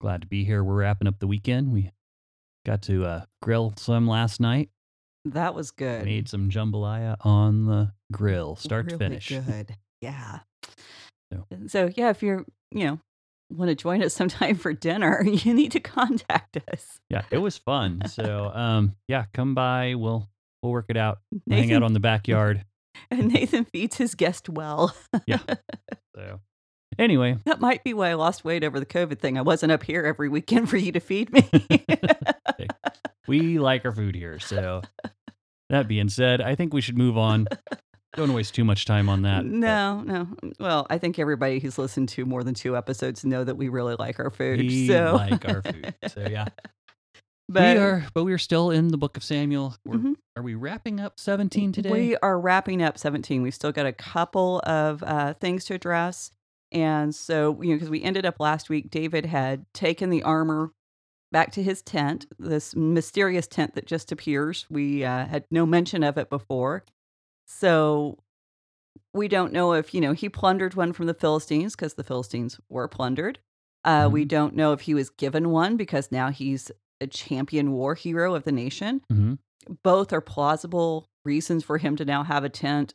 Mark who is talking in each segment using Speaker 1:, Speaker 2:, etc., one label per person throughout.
Speaker 1: glad to be here. We're wrapping up the weekend. We got to uh, grill some last night.
Speaker 2: That was good.
Speaker 1: Made some jambalaya on the grill, start to finish.
Speaker 2: Good. Yeah.
Speaker 1: So-
Speaker 2: So yeah, if you're you know want to join us sometime for dinner, you need to contact us.
Speaker 1: Yeah, it was fun. So, um, yeah, come by. We'll we'll work it out. Hang out on the backyard.
Speaker 2: and Nathan feeds his guest well.
Speaker 1: Yeah. So, anyway,
Speaker 2: that might be why I lost weight over the COVID thing. I wasn't up here every weekend for you to feed me.
Speaker 1: we like our food here. So, that being said, I think we should move on. Don't waste too much time on that. but
Speaker 2: no, no. Well, I think everybody who's listened to more than two episodes know that we really like our food.
Speaker 1: we
Speaker 2: so
Speaker 1: like our food. So, yeah.
Speaker 2: but
Speaker 1: we are, but we are still in the book of Samuel. We're,
Speaker 2: Mhm.
Speaker 1: Are we wrapping up 17 today?
Speaker 2: We are wrapping up 17. We've still got a couple of uh, things to address. And so, you know, because we ended up last week, David had taken the armor back to his tent, this mysterious tent that just appears. We uh, had no mention of it before. So we don't know if, you know, he plundered one from the Philistines because the Philistines were plundered. Uh, We
Speaker 1: Mhm.
Speaker 2: don't know if he was given one because now he's a champion war hero of the nation
Speaker 1: Mhm.
Speaker 2: both are plausible reasons for him to now have a tent.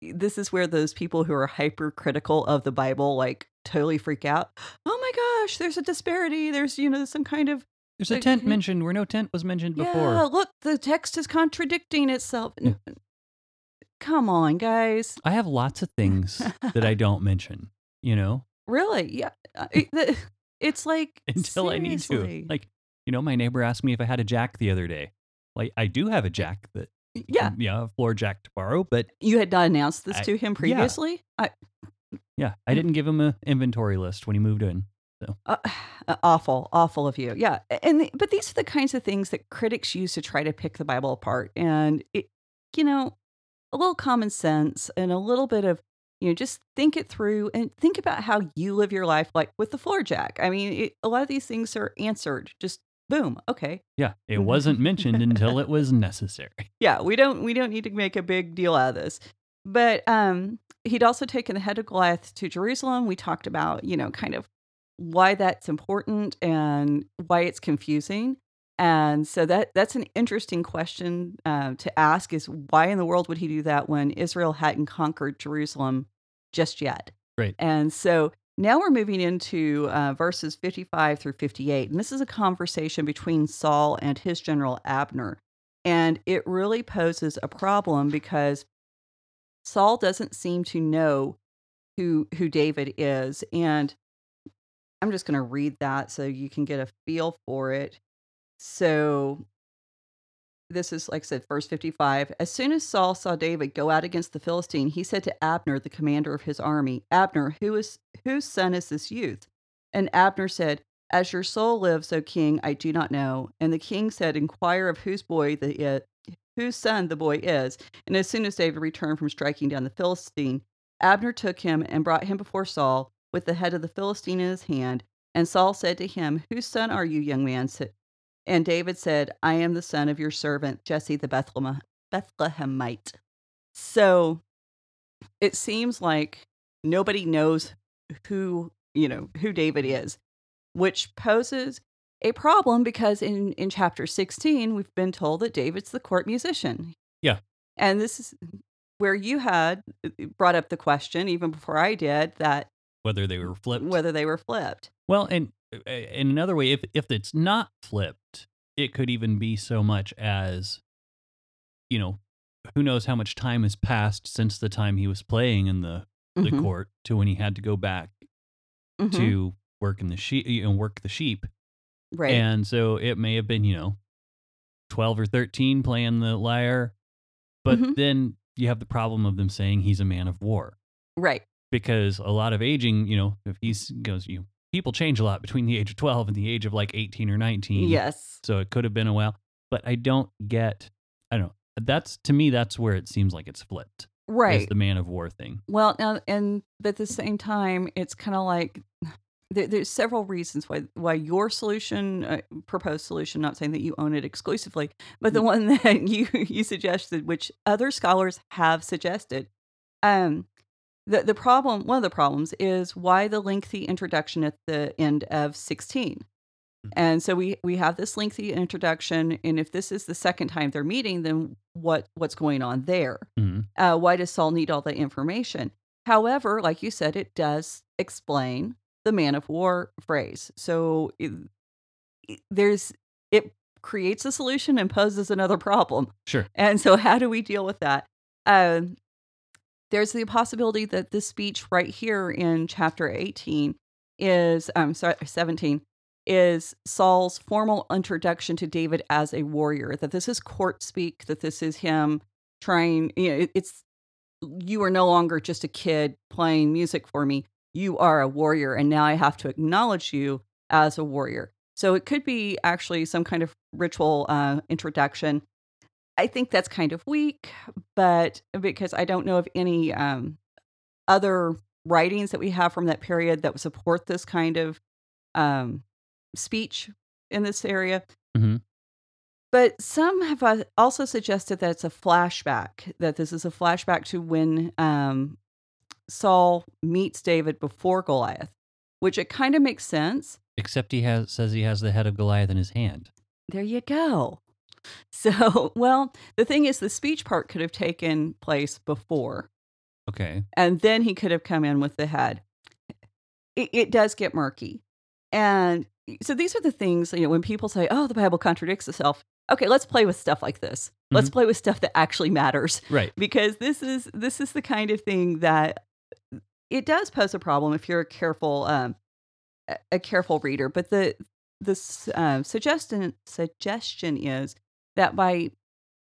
Speaker 2: This is where those people who are hypercritical of the Bible like totally freak out. Oh my gosh, there's a disparity. There's, you know, some kind of
Speaker 1: There's a tent mentioned where no tent was mentioned before.
Speaker 2: yeah, look, the text is contradicting itself.
Speaker 1: Yeah.
Speaker 2: Come on, guys.
Speaker 1: I have lots of things that I don't mention, you know,
Speaker 2: Really? Yeah. Uh, It's like
Speaker 1: until I need to.
Speaker 2: seriously.
Speaker 1: Like, you know, my neighbor asked me if I had a jack the other day. Like, I do have a jack that,
Speaker 2: yeah,
Speaker 1: yeah, floor jack to borrow, but
Speaker 2: you had not announced this
Speaker 1: I-
Speaker 2: to him
Speaker 1: yeah.
Speaker 2: previously. I,
Speaker 1: yeah, I didn't give him an inventory list when he moved in.
Speaker 2: Uh, awful, awful of you. Yeah, and the, but these are the kinds of things that critics use to try to pick the Bible apart, and it, you know, a little common sense and a little bit of you know just think it through and think about how you live your life, like with the floor jack. I mean, it, a lot of these things are answered just boom. Okay,
Speaker 1: Yeah, it wasn't mentioned until it was necessary.
Speaker 2: yeah, we don't we don't need to make a big deal out of this. But um, he'd also taken the head of Goliath to Jerusalem. We talked about you know kind of why that's important and why it's confusing. And so that that's an interesting question uh, to ask: is why in the world would he do that when Israel hadn't conquered Jerusalem just yet?
Speaker 1: Right.
Speaker 2: And so now we're moving into uh, verses 55 through 58. And this is a conversation between Saul and his general Abner. And it really poses a problem because Saul doesn't seem to know who who David is. And I'm just going to read that so you can get a feel for it. So this is like I said, verse 55. As soon as Saul saw David go out against the Philistine, he said to Abner, the commander of his army, Abner, who is whose son is this youth? And Abner said, As your soul lives, O king, I do not know. And the king said, Inquire of whose boy the uh, whose son the boy is. And as soon as David returned from striking down the Philistine, Abner took him and brought him before Saul with the head of the Philistine in his hand. And Saul said to him, Whose son are you, young man? And David said, I am the son of your servant, Jesse the Bethlehem- Bethlehemite. So it seems like nobody knows who, you know, who David is, which poses a problem because in, in chapter 16, we've been told that David's the court musician.
Speaker 1: Yeah.
Speaker 2: And this is where you had uh, brought up the question, even before I did, that
Speaker 1: Whether they were flipped.
Speaker 2: whether they were flipped.
Speaker 1: Well, and uh, in another way, if if it's not flipped, it could even be so much as, you know, who knows how much time has passed since the time he was playing in the the
Speaker 2: Mhm,
Speaker 1: court to when he had to go back
Speaker 2: mhm.
Speaker 1: to work in the sheep, you know, work the sheep,
Speaker 2: right.
Speaker 1: and so it may have been you know, twelve or thirteen playing the lyre, but
Speaker 2: Mhm.
Speaker 1: then you have the problem of them saying he's a man of war
Speaker 2: right.
Speaker 1: because a lot of aging, you know, if he's goes you people change a lot between the age of 12 and the age of like 18 or 19.
Speaker 2: Yes.
Speaker 1: So it could have been a while, but I don't get, I don't know. That's to me, that's where it seems like it's flipped.
Speaker 2: Right.
Speaker 1: the man of war thing.
Speaker 2: Well, now and but at the same time, it's kind of like there, there's several reasons why why your solution, uh, proposed solution, not saying that you own it exclusively, but the one that you you suggested, which other scholars have suggested, um, the the problem, one of the problems is why the lengthy introduction at the end of sixteen. And so we we have this lengthy introduction, and if this is the second time they're meeting, then what what's going on there?
Speaker 1: Mhm.
Speaker 2: uh, why does Saul need all the information? However, like you said, it does explain the man of war phrase. So it, it- there's it creates a solution and poses another problem.
Speaker 1: Sure.
Speaker 2: And so, how do we deal with that? Um, there's the possibility that this speech right here in chapter 18 is, I'm sorry, 17 is Saul's formal introduction to David as a warrior. That this is court speak. That this is him trying. You know, it- it's you are no longer just a kid playing music for me. You are a warrior, and now I have to acknowledge you as a warrior. So it could be actually some kind of ritual uh, introduction. I think that's kind of weak, but because I don't know of any um, other writings that we have from that period that would support this kind of um, speech in this area.
Speaker 1: Mhm.
Speaker 2: But some have uh, also suggested that it's a flashback, that this is a flashback to when um, Saul meets David before Goliath, which it kind of makes sense.
Speaker 1: Except he has says he has the head of Goliath in his hand.
Speaker 2: There you go. So, well, the thing is, the speech part could have taken place before,
Speaker 1: Okay.
Speaker 2: and then he could have come in with the head. It, it does get murky. And so these are the things, you know, when people say, oh, the Bible contradicts itself. Okay, let's play with stuff like this. Let's play with stuff that actually matters
Speaker 1: Right.
Speaker 2: because this is this is the kind of thing that it does pose a problem if you're a careful um a- a careful reader but the this um, suggestion suggestion is that by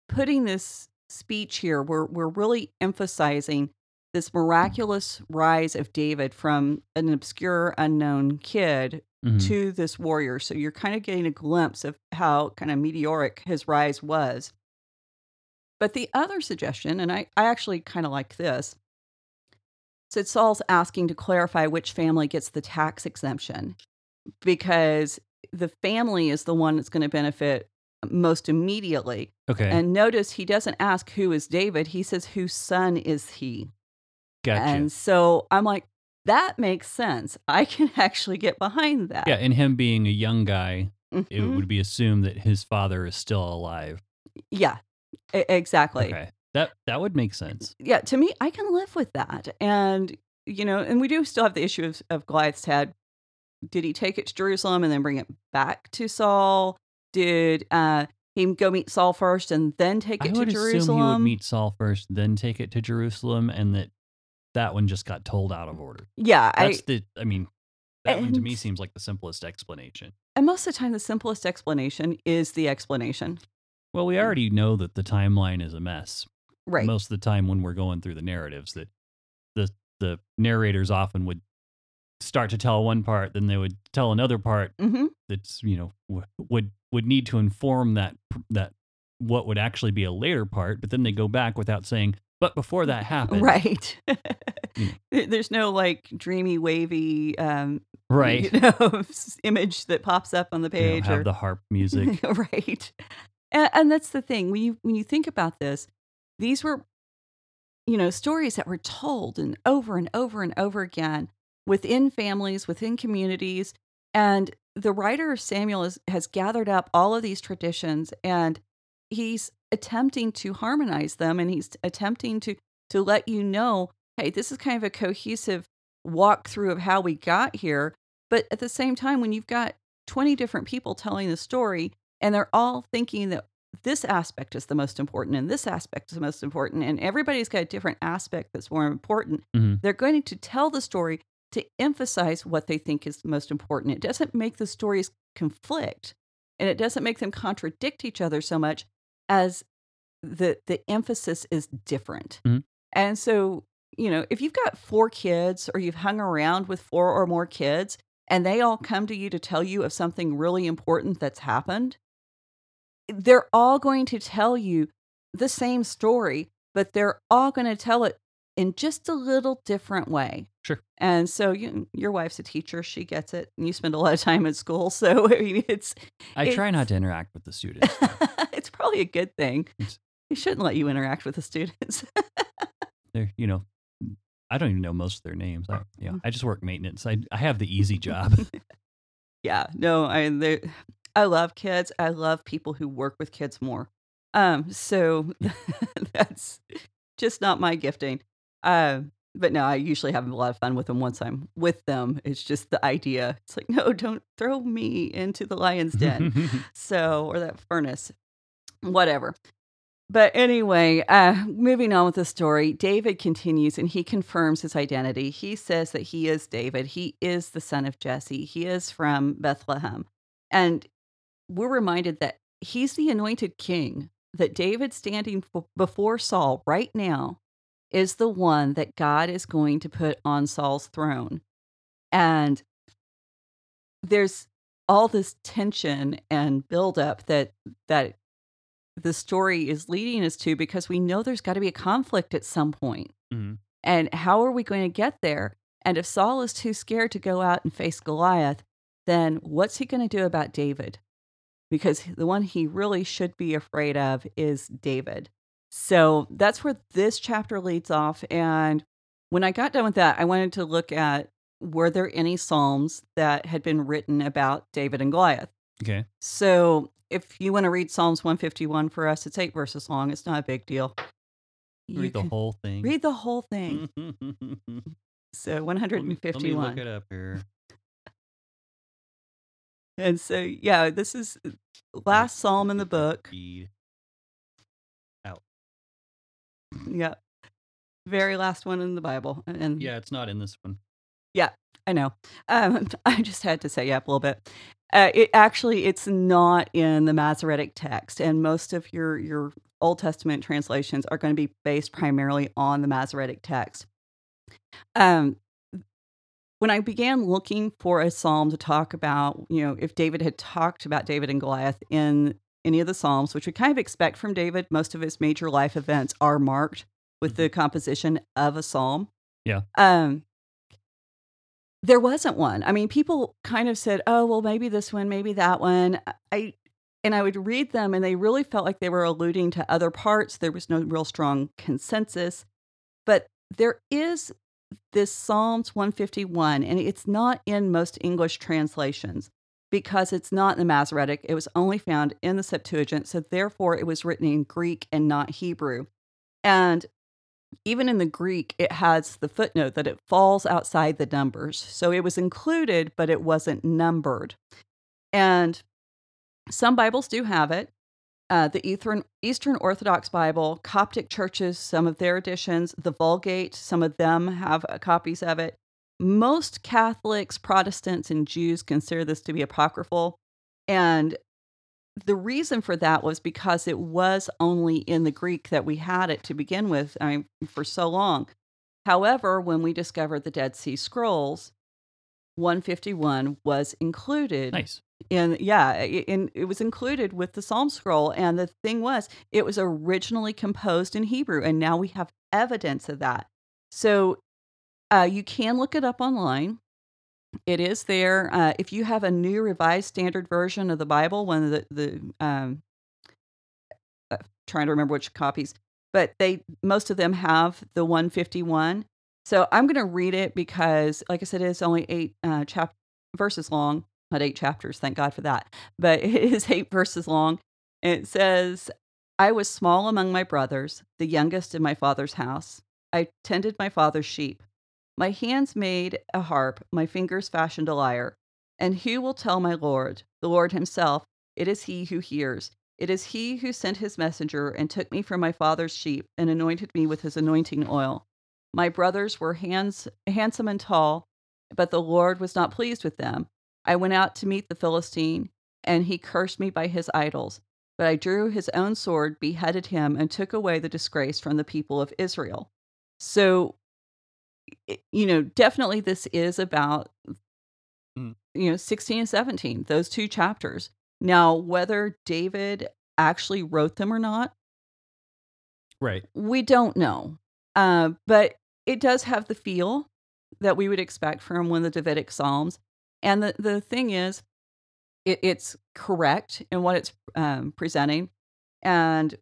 Speaker 2: putting this speech here we're we're really emphasizing this miraculous rise of David from an obscure unknown kid
Speaker 1: Mhm.
Speaker 2: to this warrior. So you're kind of getting a glimpse of how kind of meteoric his rise was. But the other suggestion, and I, I actually kind of like this, said Saul's asking to clarify which family gets the tax exemption because the family is the one that's going to benefit most immediately.
Speaker 1: Okay.
Speaker 2: And notice he doesn't ask who is David, he says whose son is he.
Speaker 1: gotcha.
Speaker 2: And so I'm like, that makes sense. I can actually get behind that.
Speaker 1: yeah, and him being a young guy, it
Speaker 2: Mhm.
Speaker 1: would be assumed that his father is still alive.
Speaker 2: Yeah, exactly.
Speaker 1: Okay. That that would make sense.
Speaker 2: Yeah, to me, I can live with that. And, you know, and we do still have the issue of, of Goliath's head. Did he take it to Jerusalem and then bring it back to Saul? Did uh, he go meet Saul first and then take
Speaker 1: I
Speaker 2: it to
Speaker 1: would
Speaker 2: Jerusalem?
Speaker 1: assume he would meet Saul first, then take it to Jerusalem, and that that one just got told out of order.
Speaker 2: yeah, I,
Speaker 1: That's the. I mean, that one to me seems like the simplest explanation.
Speaker 2: and most of the time, the simplest explanation is the explanation.
Speaker 1: Well, we already know that the timeline is a mess.
Speaker 2: Right.
Speaker 1: Most of the time when we're going through the narratives, that the the narrators often would start to tell one part, then they would tell another part
Speaker 2: hmm
Speaker 1: that's you know w- would would need to inform that that what would actually be a later part, but then they go back without saying. But before that happened,
Speaker 2: Right.
Speaker 1: You know.
Speaker 2: There's no like dreamy, wavy, um,
Speaker 1: right,
Speaker 2: you know, image that pops up on the page.
Speaker 1: have
Speaker 2: or,
Speaker 1: the harp music.
Speaker 2: right. And, and that's the thing when you when you think about this, these were, you know, stories that were told and over and over and over again within families, within communities, and the writer Samuel is, has gathered up all of these traditions and he's attempting to harmonize them and he's attempting to to let you know, hey, this is kind of a cohesive walkthrough of how we got here. But at the same time, when you've got 20 different people telling the story and they're all thinking that this aspect is the most important and this aspect is the most important and everybody's got a different aspect that's more important
Speaker 1: Mhm.
Speaker 2: they're going to tell the story to emphasize what they think is most important it doesn't make the stories conflict and it doesn't make them contradict each other so much as the the emphasis is different
Speaker 1: Mhm.
Speaker 2: and so you know if you've got four kids or you've hung around with four or more kids and they all come to you to tell you of something really important that's happened, they're all going to tell you the same story, but they're all going to tell it in just a little different way.
Speaker 1: Sure.
Speaker 2: And so you, your wife's a teacher; she gets it. And you spend a lot of time at school, so I mean, it's
Speaker 1: I try not to interact with the students.
Speaker 2: it's probably a good thing.
Speaker 1: It's-
Speaker 2: They shouldn't let you interact with the students.
Speaker 1: They're, you know, I don't even know most of their names. I, you
Speaker 2: Mm.
Speaker 1: I just work maintenance. I, I have the easy job.
Speaker 2: yeah, no, I they I love kids. I love people who work with kids more. Um, so that's just not my gifting. Um, but no, I usually have a lot of fun with them once I'm with them. It's just the idea. It's like, no, don't throw me into the lion's den. so or that furnace whatever but anyway uh moving on with the story david continues and he confirms his identity he says that he is david he is the son of jesse he is from bethlehem and we're reminded that he's the anointed king that david standing before saul right now is the one that god is going to put on saul's throne and there's all this tension and buildup that that the story is leading us to because we know there's got to be a conflict at some point.
Speaker 1: Mhm.
Speaker 2: And how are we going to get there? And if Saul is too scared to go out and face Goliath, then what's he going to do about David? Because the one he really should be afraid of is David. So that's where this chapter leads off. And when I got done with that, I wanted to look at were there any Psalms that had been written about David and Goliath?
Speaker 1: okay.
Speaker 2: So if you want to read Psalms 151 for us, it's eight verses long. It's not a big deal. You
Speaker 1: Read the whole thing.
Speaker 2: read the whole thing.
Speaker 1: Let me-
Speaker 2: So
Speaker 1: let me look
Speaker 2: 151.
Speaker 1: it up here.
Speaker 2: And so, yeah, this is uh, last psalm in the book.
Speaker 1: Read.
Speaker 2: Yeah. Very last one in the Bible. And
Speaker 1: Yeah, it's not in this one.
Speaker 2: Yeah, I know. Um, I just had to say up a little bit. Uh, it actually it's not in the Masoretic text, and most of your your Old Testament translations are going to be based primarily on the Masoretic text. Um, when I began looking for a psalm to talk about, you know, if David had talked about David and Goliath in any of the psalms, which we kind of expect from David, most of his major life events are marked with the composition of a psalm.
Speaker 1: Yeah.
Speaker 2: Um, there wasn't one. I mean, people kind of said, "Oh, well, maybe this one, maybe that one." I and I would read them, and they really felt like they were alluding to other parts. There was no real strong consensus, but there is this Psalms 151, and it's not in most English translations because it's not in the Masoretic. It was only found in the Septuagint, so therefore it was written in Greek and not Hebrew. And even in the Greek, it has the footnote that it falls outside the numbers. So it was included, but it wasn't numbered. And some Bibles do have it. Uh, the Eastern, Eastern Orthodox Bible, Coptic churches, some of their editions, the Vulgate, some of them have uh, copies of it. Most Catholics, Protestants, and Jews consider this to be apocryphal. And the reason for that was because it was only in the Greek that we had it to begin with I mean, for so long. However, when we discovered the Dead Sea Scrolls, 151 was included
Speaker 1: Nice.
Speaker 2: in yeah, in it was included with the Psalm scroll and the thing was it was originally composed in Hebrew and now we have evidence of that. So uh, you can look it up online. It is there. Uh, if you have a new revised standard version of the Bible, one of the the um, uh, trying to remember which copies, but they most of them have the 151. So I'm going to read it because, like I said, it's only eight uh, chap verses long, not eight chapters. Thank God for that. But it is eight verses long. It says, "I was small among my brothers, the youngest in my father's house. I tended my father's sheep." My hands made a harp, my fingers fashioned a lyre. And who will tell my Lord, the Lord himself, it is he who hears. It is he who sent his messenger and took me from my father's sheep and anointed me with his anointing oil. My brothers were hands, handsome and tall, but the Lord was not pleased with them. I went out to meet the Philistine, and he cursed me by his idols. But I drew his own sword, beheaded him, and took away the disgrace from the people of Israel. So, you know, definitely this is about
Speaker 1: Mm.
Speaker 2: you know, 16 and 17, those two chapters. Now, whether David actually wrote them or not,
Speaker 1: Right.
Speaker 2: we don't know. Uh, but it does have the feel that we would expect from one of the Davidic Psalms. And the, the thing is, it, it's correct in what it's um, presenting. And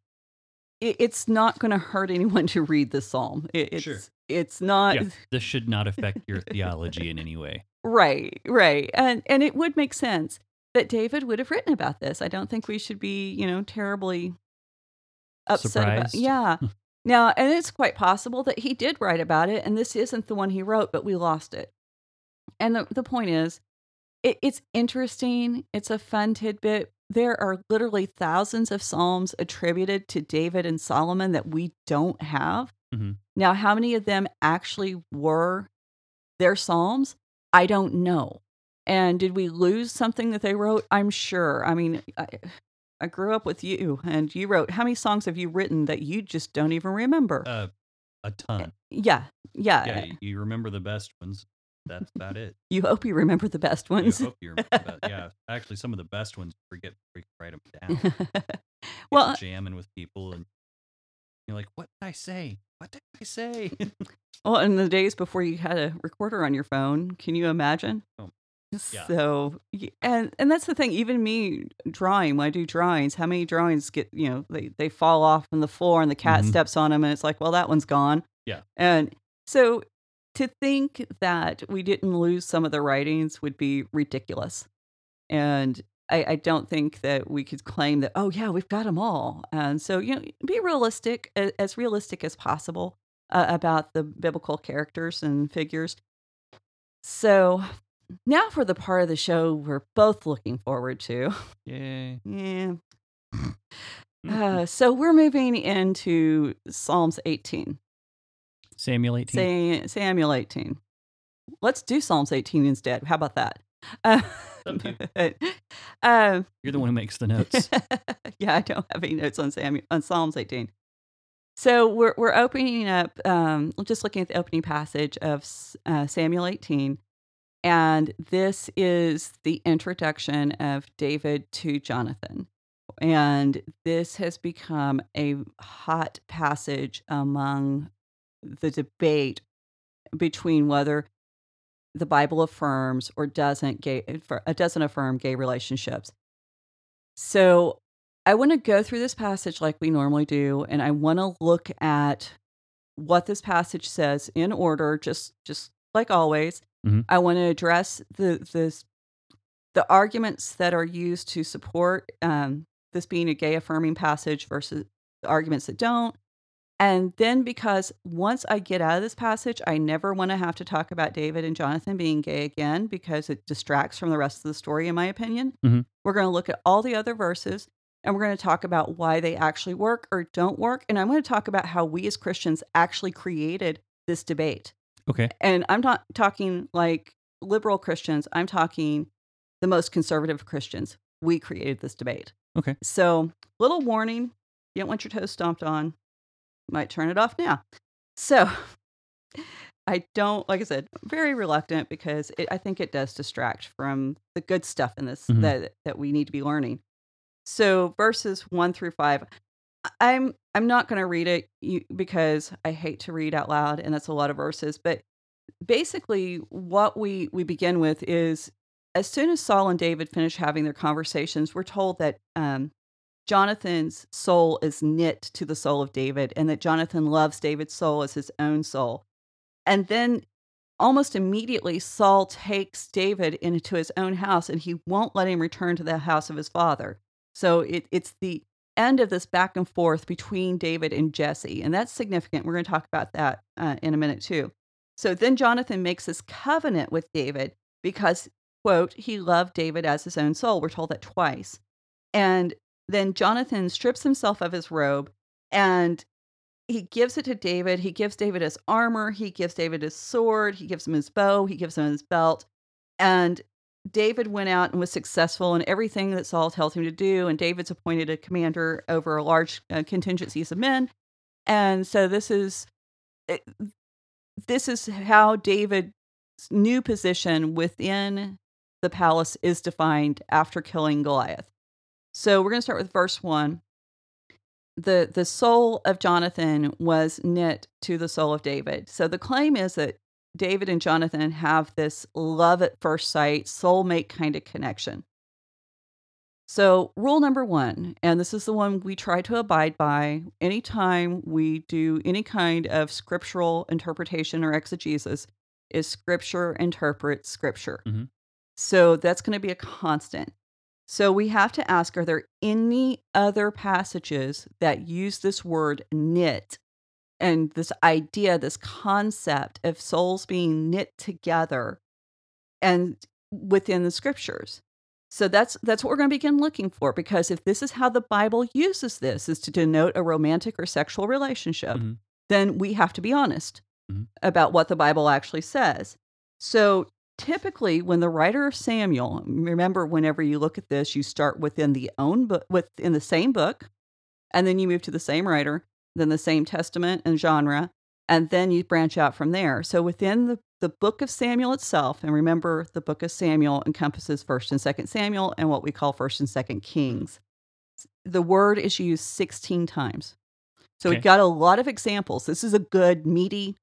Speaker 2: it, it's not going to hurt anyone to read the psalm. It, it's,
Speaker 1: Sure.
Speaker 2: It's not
Speaker 1: Yeah. This should not affect your theology in any way.
Speaker 2: right, right, and and it would make sense that David would have written about this. I don't think we should be, you know, terribly upset about. Yeah. now, and it's quite possible that he did write about it, and this isn't the one he wrote, but we lost it. And the the point is, it, it's interesting. It's a fun tidbit. There are literally thousands of psalms attributed to David and Solomon that we don't have.
Speaker 1: Mhm.
Speaker 2: Now, how many of them actually were their psalms? I don't know. And did we lose something that they wrote? I'm sure. I mean, I, I grew up with you, and you wrote. How many songs have you written that you just don't even remember?
Speaker 1: Uh, a ton.
Speaker 2: yeah, yeah.
Speaker 1: Yeah, you remember the best ones. That's about it.
Speaker 2: You hope you remember the best
Speaker 1: You
Speaker 2: ones.
Speaker 1: hope you remember the best. Yeah, actually, some of the best ones you forget you write them down.
Speaker 2: well,
Speaker 1: jamming with people, and you're like, "What did I say? What did I say?"
Speaker 2: well, in the days before you had a recorder on your phone, can you imagine?
Speaker 1: Oh, yeah.
Speaker 2: So, and and that's the thing. Even me drawing, when I do drawings, how many drawings get you know they they fall off on the floor and the cat
Speaker 1: Mhm.
Speaker 2: steps on them, and it's like, well, that one's gone.
Speaker 1: Yeah.
Speaker 2: And so to think that we didn't lose some of the writings would be ridiculous. And I, I don't think that we could claim that, oh, yeah, we've got them all. And so, you know, be realistic, as realistic as possible uh, about the biblical characters and figures. So now for the part of the show we're both looking forward to.
Speaker 1: Yay!
Speaker 2: Yeah. Uh, so we're moving into Psalms 18.
Speaker 1: Samuel 18.
Speaker 2: Say, Samuel 18. Let's do Psalms 18 instead. How about that? Uh,
Speaker 1: Up
Speaker 2: um,
Speaker 1: You're the one who makes the notes.
Speaker 2: yeah, I don't have any notes on Samuel on Psalms 18. So we're we're opening up, um, just looking at the opening passage of uh, Samuel 18, and this is the introduction of David to Jonathan, and this has become a hot passage among the debate between whether the Bible affirms or doesn't gay uh, doesn't affirm gay relationships. So I want to go through this passage like we normally do, and I want to look at what this passage says in order, just just like always.
Speaker 1: Mhm.
Speaker 2: I want to address the the the arguments that are used to support um, this being a gay affirming passage versus the arguments that don't. And then because once I get out of this passage, I never want to have to talk about David and Jonathan being gay again because it distracts from the rest of the story, in my opinion.
Speaker 1: Mhm.
Speaker 2: We're going to look at all the other verses and we're going to talk about why they actually work or don't work. And I'm going to talk about how we as Christians actually created this debate.
Speaker 1: Okay.
Speaker 2: And I'm not talking like liberal Christians, I'm talking the most conservative Christians. We created this debate.
Speaker 1: Okay.
Speaker 2: So, little warning you don't want your toes stomped on, might turn it off now. So, I don't, like I said, very reluctant because it, I think it does distract from the good stuff in this
Speaker 1: Mhm.
Speaker 2: that that we need to be learning. So verses one through five, I'm I'm not going to read it because I hate to read out loud, and that's a lot of verses. But basically, what we we begin with is as soon as Saul and David finish having their conversations, we're told that um, Jonathan's soul is knit to the soul of David, and that Jonathan loves David's soul as his own soul. And then almost immediately, Saul takes David into his own house and he won't let him return to the house of his father. So it, it's the end of this back and forth between David and Jesse. And that's significant. We're going to talk about that uh, in a minute, too. So then Jonathan makes this covenant with David because, quote, he loved David as his own soul. We're told that twice. And then Jonathan strips himself of his robe and he gives it to David. He gives David his armor. He gives David his sword. He gives him his bow. He gives him his belt. And David went out and was successful in everything that Saul tells him to do. And David's appointed a commander over a large uh, contingencies of men. And so this is it- this is how David's new position within the palace is defined after killing Goliath. So we're going to start with verse 1. The the soul of Jonathan was knit to the soul of David. So the claim is that David and Jonathan have this love at first sight, soulmate kind of connection. So, rule number one, and this is the one we try to abide by anytime we do any kind of scriptural interpretation or exegesis, is scripture interprets scripture.
Speaker 1: Mhm.
Speaker 2: So, that's going to be a constant. So, we have to ask are there any other passages that use this word knit and this idea, this concept of souls being knit together and within the scriptures? So that's that's what we're going to begin looking for because if this is how the Bible uses this is to denote a romantic or sexual relationship,
Speaker 1: Mhm.
Speaker 2: then we have to be honest
Speaker 1: Mhm.
Speaker 2: about what the Bible actually says. So typically when the writer of Samuel, remember whenever you look at this, you start within the own book within the same book and then you move to the same writer, then the same testament and genre, and then you branch out from there. So within the, the book of Samuel itself, and remember the book of Samuel encompasses first and second Samuel and what we call first and second Kings. The word is used 16 times. So
Speaker 1: Okay.
Speaker 2: we've got a lot of examples. This is a good meaty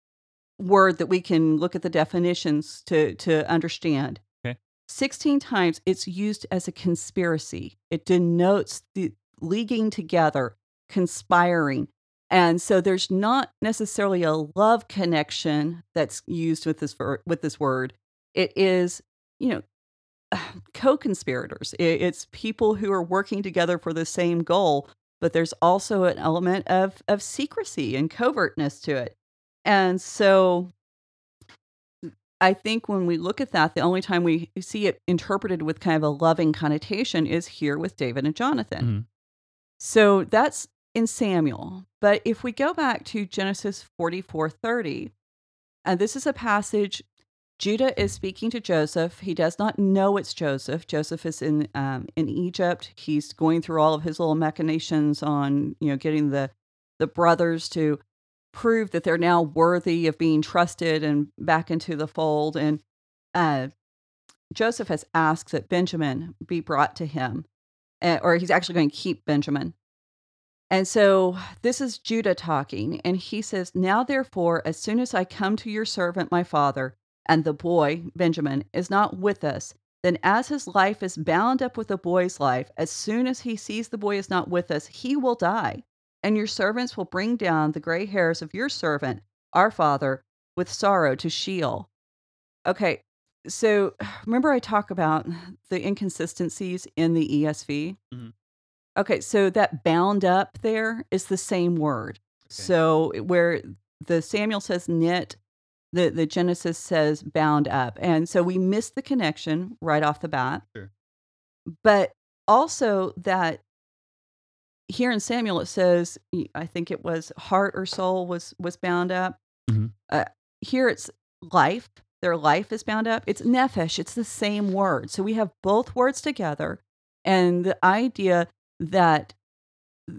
Speaker 2: word that we can look at the definitions to to understand.
Speaker 1: Okay.
Speaker 2: 16 times it's used as a conspiracy. It denotes the leaguing together, conspiring. And so there's not necessarily a love connection that's used with this ver- with this word. It is, you know, co-conspirators. It- It's people who are working together for the same goal, but there's also an element of of secrecy and covertness to it. And so I think when we look at that, the only time we see it interpreted with kind of a loving connotation is here with David and Jonathan.
Speaker 1: Mhm.
Speaker 2: So that's in Samuel. But if we go back to Genesis 44 30, and this is a passage, Judah is speaking to Joseph. He does not know it's Joseph. Joseph is in um, in Egypt. He's going through all of his little machinations on, you know, getting the the brothers to prove that they're now worthy of being trusted and back into the fold. And uh, Joseph has asked that Benjamin be brought to him, or he's actually going to keep Benjamin. And so this is Judah talking, and he says, Now therefore, as soon as I come to your servant my father, and the boy, Benjamin, is not with us, then as his life is bound up with the boy's life, as soon as he sees the boy is not with us, he will die. And your servants will bring down the gray hairs of your servant, our father, with sorrow to Sheol. Okay, so remember I talk about the inconsistencies in the ESV?
Speaker 1: Mhm.
Speaker 2: Okay, so that bound up there is the same word. So where the Samuel says knit, the, the Genesis says bound up. And so we miss the connection right off the bat.
Speaker 1: Sure.
Speaker 2: But also that here in Samuel it says I think it was heart or soul was was bound up.
Speaker 1: Mhm.
Speaker 2: Uh, here it's life. Their life is bound up. It's nephesh. It's the same word. So we have both words together, and the idea that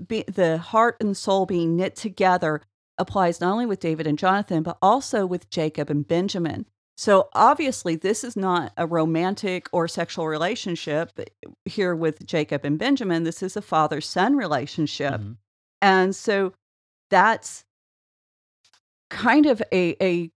Speaker 2: be, the heart and soul being knit together applies not only with David and Jonathan, but also with Jacob and Benjamin. So obviously, this is not a romantic or sexual relationship here with Jacob and Benjamin. This is a father son relationship.
Speaker 1: Mhm.
Speaker 2: And so that's kind of a, a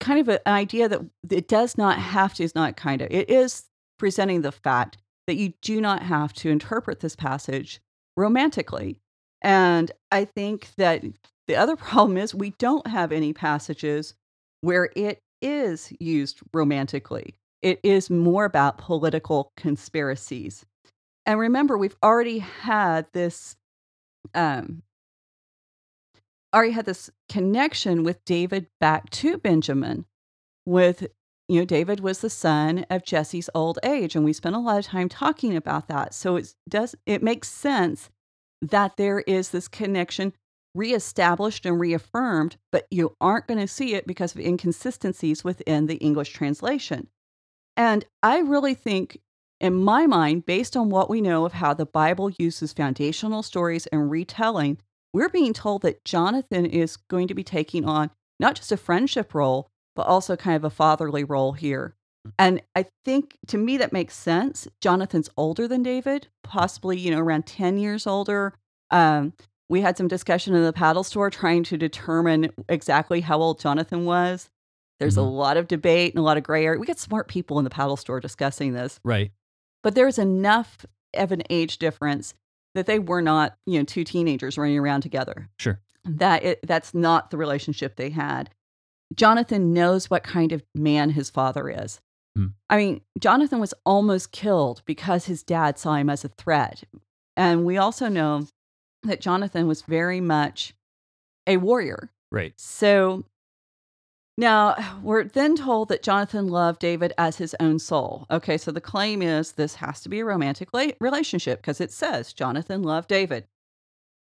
Speaker 2: kind of a- an idea that it does not have to is not kind of it is presenting the fact that you do not have to interpret this passage romantically and i think that the other problem is we don't have any passages where it is used romantically it is more about political conspiracies and remember we've already had this um already had this connection with David back to Benjamin. With, you know, David was the son of Jesse's old age, and we spent a lot of time talking about that. So it does it makes sense that there is this connection reestablished and reaffirmed, but you aren't going to see it because of inconsistencies within the English translation. And I really think, in my mind, based on what we know of how the Bible uses foundational stories and retelling, we're being told that Jonathan is going to be taking on not just a friendship role, but also kind of a fatherly role here And I think to me that makes sense. Jonathan's older than David, possibly, you know, around 10 years older. Um, we had some discussion in the paddle store trying to determine exactly how old Jonathan was. There's a
Speaker 1: Mhm.
Speaker 2: lot of debate and a lot of gray area. We got smart people in the paddle store discussing this,
Speaker 1: Right.
Speaker 2: but there's enough of an age difference that they were not, you know, two teenagers running around together.
Speaker 1: Sure.
Speaker 2: That it, that's not the relationship they had. Jonathan knows what kind of man his father is.
Speaker 1: Hmm.
Speaker 2: I mean, Jonathan was almost killed because his dad saw him as a threat. And we also know that Jonathan was very much a warrior.
Speaker 1: Right.
Speaker 2: So now we're then told that Jonathan loved David as his own soul. Okay, so the claim is this has to be a romantic la- relationship because it says Jonathan loved David.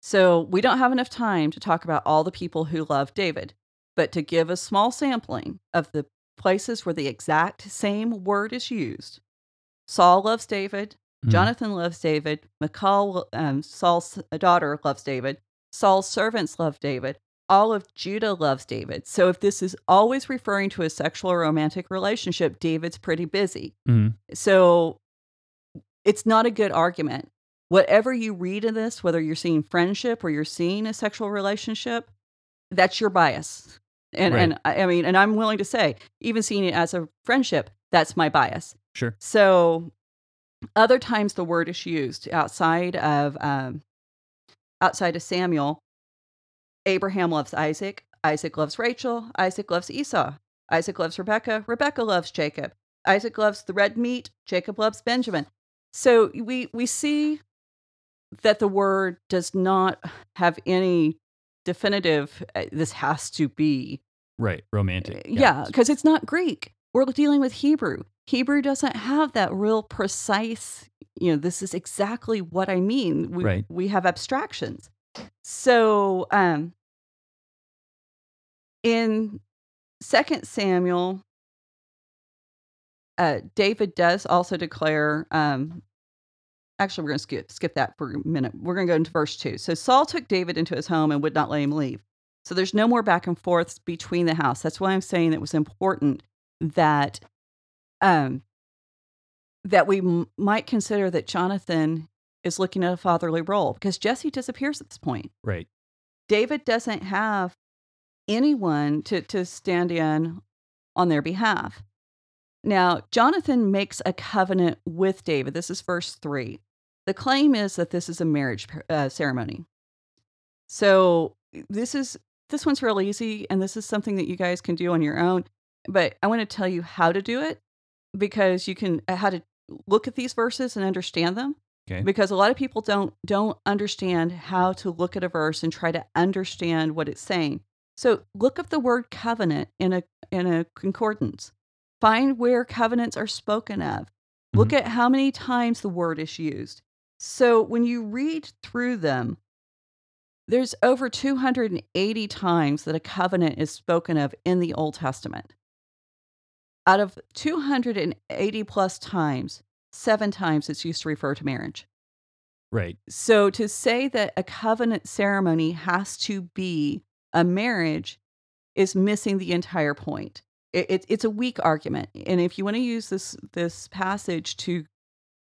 Speaker 2: So we don't have enough time to talk about all the people who loved David, but to give a small sampling of the places where the exact same word is used. Saul loves David,
Speaker 1: Mhm.
Speaker 2: Jonathan loves David. Michal, um, Saul's daughter, loves David. Saul's servants love David. All of Judah loves David. So if this is always referring to a sexual or romantic relationship, David's pretty busy.
Speaker 1: Mhm.
Speaker 2: So it's not a good argument. Whatever you read in this, whether you're seeing friendship or you're seeing a sexual relationship, that's your bias. And
Speaker 1: Right.
Speaker 2: and I mean, and I'm willing to say, even seeing it as a friendship, that's my bias.
Speaker 1: Sure.
Speaker 2: So other times the word is used outside of um, outside of Samuel. Abraham loves Isaac. Isaac loves Rachel. Isaac loves Esau. Isaac loves Rebecca. Rebecca loves Jacob. Isaac loves the red meat. Jacob loves Benjamin. So we we see that the word does not have any definitive. uh, This has to be
Speaker 1: Right. Romantic.
Speaker 2: Uh, yeah, because it's not Greek. We're dealing with Hebrew. Hebrew doesn't have that real precise, you know, this is exactly what I mean. We,
Speaker 1: Right.
Speaker 2: we have abstractions. So um, in Second Samuel, uh, David does also declare. Um, actually, we're going to skip skip that for a minute. We're going to go into verse two. So Saul took David into his home and would not let him leave. So there's no more back and forth between the house. That's why I'm saying it was important that um that we m- might consider that Jonathan is looking at a fatherly role because Jesse disappears at this point.
Speaker 1: Right.
Speaker 2: David doesn't have anyone to to stand in on their behalf. Now, Jonathan makes a covenant with David. This is verse 3. The claim is that this is a marriage uh, ceremony. So, this is this one's real easy and this is something that you guys can do on your own, but I want to tell you how to do it because you can uh, how to look at these verses and understand them
Speaker 1: Okay.
Speaker 2: because a lot of people don't don't understand how to look at a verse and try to understand what it's saying. So look up the word covenant in a in a concordance. Find where covenants are spoken of. Look at how many times the word is used. So when you read through them, there's over 280 times that a covenant is spoken of in the Old Testament. Out of 280 plus times, seven times it's used to refer to marriage.
Speaker 1: Right.
Speaker 2: So to say that a covenant ceremony has to be a marriage is missing the entire point. It, it, it's a weak argument, and if you want to use this this passage to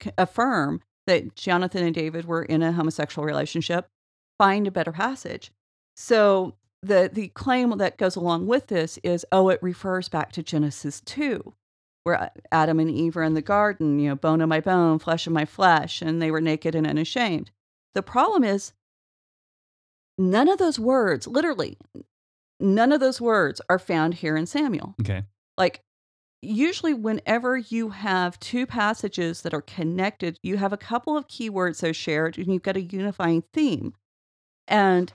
Speaker 2: c- affirm that Jonathan and David were in a homosexual relationship, find a better passage. So the the claim that goes along with this is, oh, it refers back to Genesis two, where Adam and Eve are in the garden, you know, bone of my bone, flesh of my flesh, and they were naked and unashamed. The problem is, none of those words, literally, none of those words are found here in Samuel.
Speaker 1: Okay.
Speaker 2: Like, usually, whenever you have two passages that are connected, you have a couple of keywords that are shared and you've got a unifying theme. And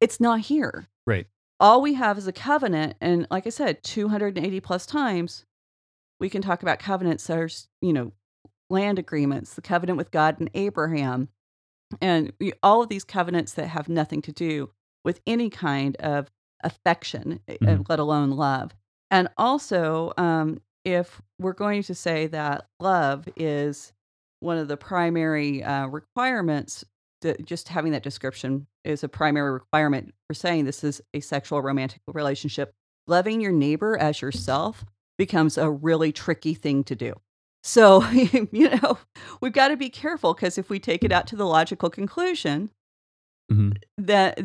Speaker 2: it's not here.
Speaker 1: Right.
Speaker 2: All we have is a covenant. And like I said, 280 plus times, we can talk about covenants are, you know, land agreements, the covenant with God and Abraham, and we, all of these covenants that have nothing to do with any kind of affection, uh,
Speaker 1: Mhm.
Speaker 2: let alone love. And also, um, if we're going to say that love is one of the primary uh, requirements, just having that description is a primary requirement for saying this is a sexual romantic relationship. Loving your neighbor as yourself, becomes a really tricky thing to do. So, you know, we've got to be careful because if we take it out to the logical conclusion,
Speaker 1: Mhm.
Speaker 2: that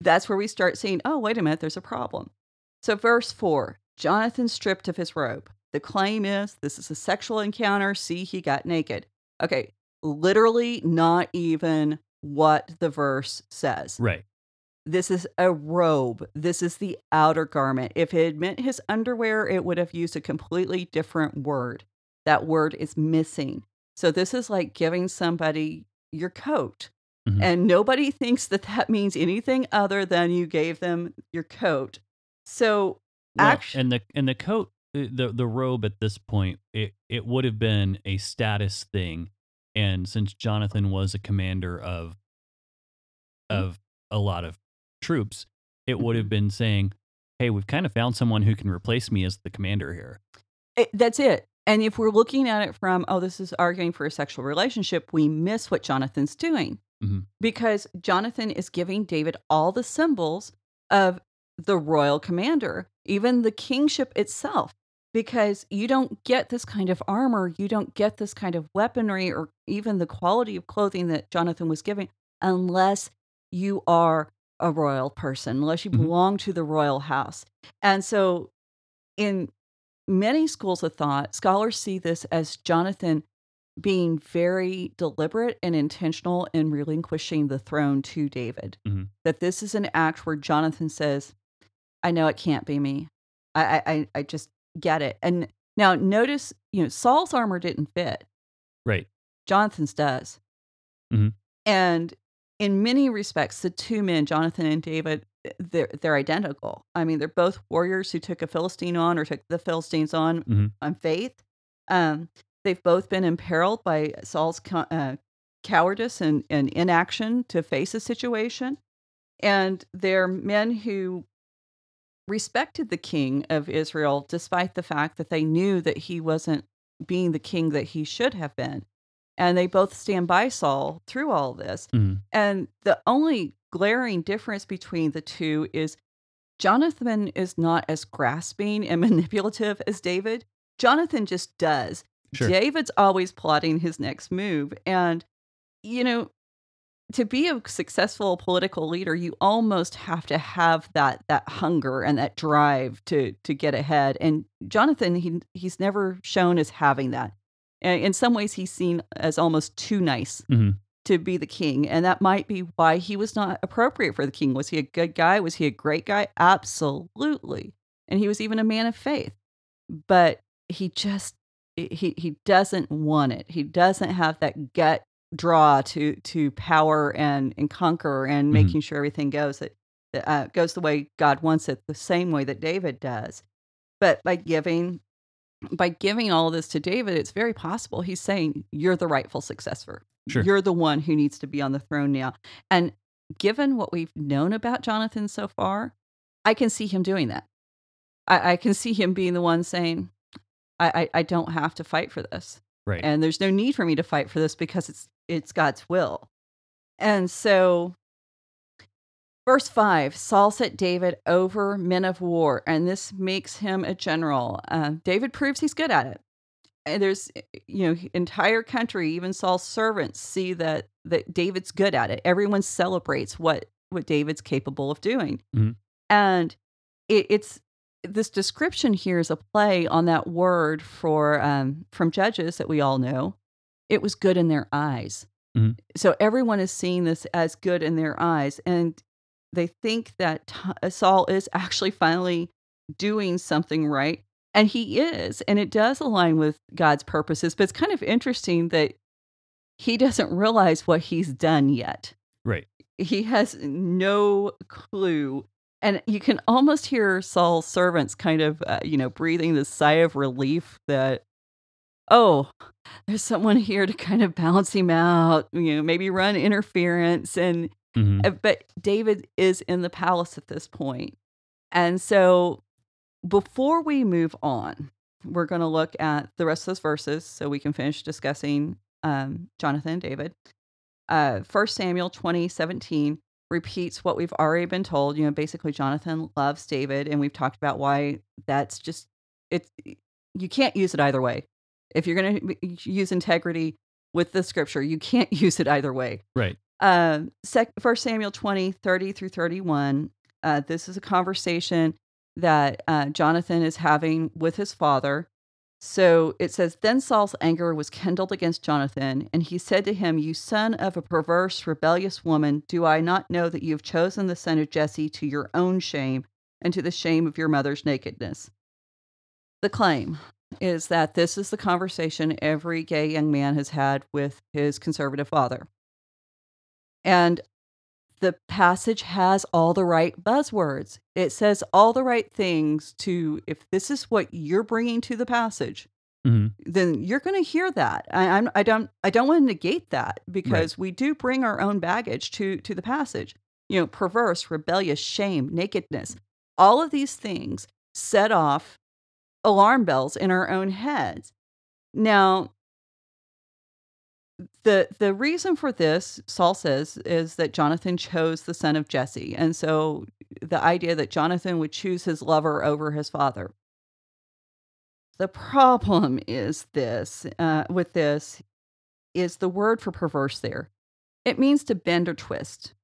Speaker 2: that's where we start seeing, oh, wait a minute, there's a problem. So, verse four Jonathan stripped of his robe. The claim is this is a sexual encounter. See, he got naked. Okay, literally, not even what the verse says.
Speaker 1: Right.
Speaker 2: This is a robe. This is the outer garment. If it had meant his underwear, it would have used a completely different word. That word is missing. So, this is like giving somebody your coat.
Speaker 1: Mhm.
Speaker 2: And nobody thinks that that means anything other than you gave them your coat. So,
Speaker 1: Well,
Speaker 2: Actu-
Speaker 1: and the and the coat, uh, the the robe at this point, it it would have been a status thing, and since Jonathan was a commander of
Speaker 2: Mm-hmm.
Speaker 1: of a lot of troops, it would have been saying, "Hey, we've kind of found someone who can replace me as the commander here."
Speaker 2: it, that's it. And if we're looking at it from, oh, this is arguing for a sexual relationship, we miss what Jonathan's doing.
Speaker 1: Mhm.
Speaker 2: Because Jonathan is giving David all the symbols of the royal commander, even the kingship itself. Because you don't get this kind of armor, you don't get this kind of weaponry, or even the quality of clothing that Jonathan was giving, unless you are a royal person, unless you
Speaker 1: Mhm.
Speaker 2: belong to the royal house. And so, in many schools of thought, scholars see this as Jonathan being very deliberate and intentional in relinquishing the throne to David.
Speaker 1: Mhm.
Speaker 2: That this is an act where Jonathan says, I know it can't be me. I, I- I just get it. And now notice, you know, Saul's armor didn't fit.
Speaker 1: Right.
Speaker 2: Jonathan's does.
Speaker 1: Mhm.
Speaker 2: And in many respects, the two men, Jonathan and David, they're they're identical. I mean, they're both warriors who took a Philistine on or took the Philistines on
Speaker 1: Mhm.
Speaker 2: on faith. Um, they've both been imperiled by Saul's co- uh, cowardice and, and inaction to face a situation. And they're men who respected the king of Israel despite the fact that they knew that he wasn't being the king that he should have been. And they both stand by Saul through all this.
Speaker 1: Mhm.
Speaker 2: And the only glaring difference between the two is Jonathan is not as grasping and manipulative as David. Jonathan just does.
Speaker 1: Sure.
Speaker 2: David's always plotting his next move. And, you know, to be a successful political leader, you almost have to have that that hunger and that drive to to get ahead. And Jonathan, he he's never shown as having that. And in some ways, he's seen as almost too nice
Speaker 1: Mhm.
Speaker 2: to be the king, and that might be why he was not appropriate for the king. Was he a good guy? Was he a great guy? Absolutely, and he was even a man of faith. But he just he he doesn't want it. He doesn't have that gut draw to to power and and conquer and
Speaker 1: Mhm.
Speaker 2: making sure everything goes that that, uh, goes the way God wants it, the same way that David does. But by giving by giving all this to David, it's very possible he's saying you're the rightful successor.
Speaker 1: Sure.
Speaker 2: You're the one who needs to be on the throne now. And given what we've known about Jonathan so far, I can see him doing that. I, I can see him being the one saying, I, I, I don't have to fight for this
Speaker 1: Right.
Speaker 2: and there's no need for me to fight for this because it's it's God's will. And so verse 5 Saul set David over men of war and this makes him a general. Uh, David proves he's good at it. And there's you know entire country even Saul's servants see that that David's good at it. Everyone celebrates what what David's capable of doing.
Speaker 1: Mhm.
Speaker 2: And it, it's this description here is a play on that word for um, from Judges that we all know. It was good in their eyes.
Speaker 1: Mhm.
Speaker 2: So everyone is seeing this as good in their eyes, and they think that Saul is actually finally doing something right, and he is, and it does align with God's purposes. But it's kind of interesting that he doesn't realize what he's done yet
Speaker 1: right.
Speaker 2: he has no clue and you can almost hear saul's servants kind of uh, you know breathing this sigh of relief that oh there's someone here to kind of balance him out you know maybe run interference and
Speaker 1: Mhm.
Speaker 2: uh, but david is in the palace at this point. point and so before we move on we're going to look at the rest of those verses so we can finish discussing um, jonathan and david uh, 1 Samuel 20, 17 repeats what we've already been told. You know, basically, Jonathan loves David, and we've talked about why that's just it's you can't use it either way. If you're going to use integrity with the scripture, you can't use it either way.
Speaker 1: Right.
Speaker 2: Uh, sec- 1 Samuel 20, 30 through 31. Uh, this is a conversation that uh, Jonathan is having with his father. So it says, Then Saul's anger was kindled against Jonathan, and he said to him, You son of a perverse, rebellious woman, do I not know that you have chosen the son of Jesse to your own shame and to the shame of your mother's nakedness? The claim is that this is the conversation every gay young man has had with his conservative father. And the passage has all the right buzzwords. It says all the right things to, if this is what you're bringing to the passage,
Speaker 1: Mhm.
Speaker 2: then you're going to hear that. I, I'm, I don't, I don't want to negate that because we do bring our own baggage to to the passage. You know, perverse, rebellious, shame, nakedness, all of these things set off alarm bells in our own heads. Now, the the reason for this, Saul says, is that Jonathan chose the son of Jesse, and so the idea that Jonathan would choose his lover over his father. The problem is this uh, with this is the word for perverse there. It means to bend or twist.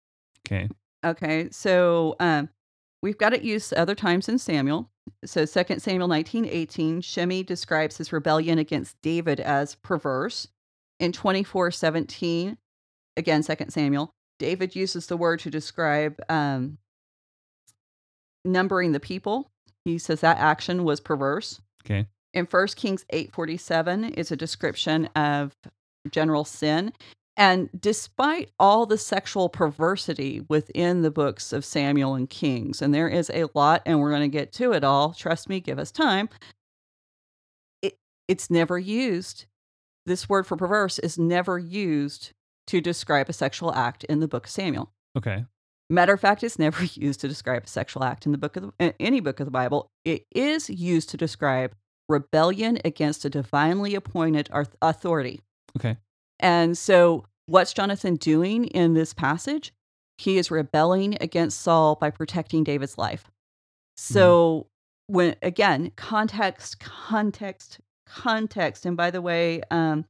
Speaker 1: Okay.
Speaker 2: Okay, so um, we've got it used other times in Samuel. So 2 Samuel 19, 18, Shimei describes his rebellion against David as perverse. In 24, 17, again, 2 Samuel, David uses the word to describe um, numbering the people. He says that action was perverse.
Speaker 1: Okay.
Speaker 2: In 1 Kings 8:47 is a description of general sin. And despite all the sexual perversity within the books of Samuel and Kings, and there is a lot, and we're going to get to it all, trust me, give us time, it, it's never used. This word for perverse is never used to describe a sexual act in the book of Samuel.
Speaker 1: Okay.
Speaker 2: Matter of fact, it's never used to describe a sexual act in the book of the, any book of the Bible. It is used to describe rebellion against a divinely appointed authority.
Speaker 1: Okay.
Speaker 2: And so, what's Jonathan doing in this passage? He is rebelling against Saul by protecting David's life. So, when again, context, context, context. And by the way, um,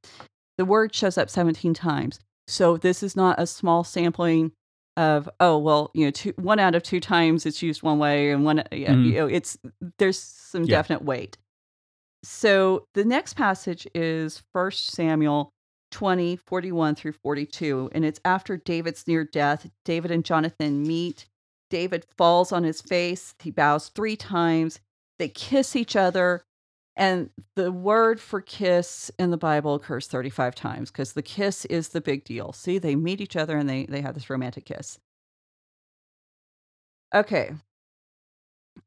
Speaker 2: the word shows up 17 times. So, this is not a small sampling of oh well you know two, one out of two times it's used one way and one yeah,
Speaker 1: Mhm.
Speaker 2: you know it's there's some
Speaker 1: Yeah.
Speaker 2: definite weight so the next passage is First Samuel 20, 41 through 42. And it's after David's near death. David and Jonathan meet. David falls on his face. He bows three times. They kiss each other. And the word for kiss in the Bible occurs 35 times because the kiss is the big deal. See, they meet each other and they, they have this romantic kiss. Okay.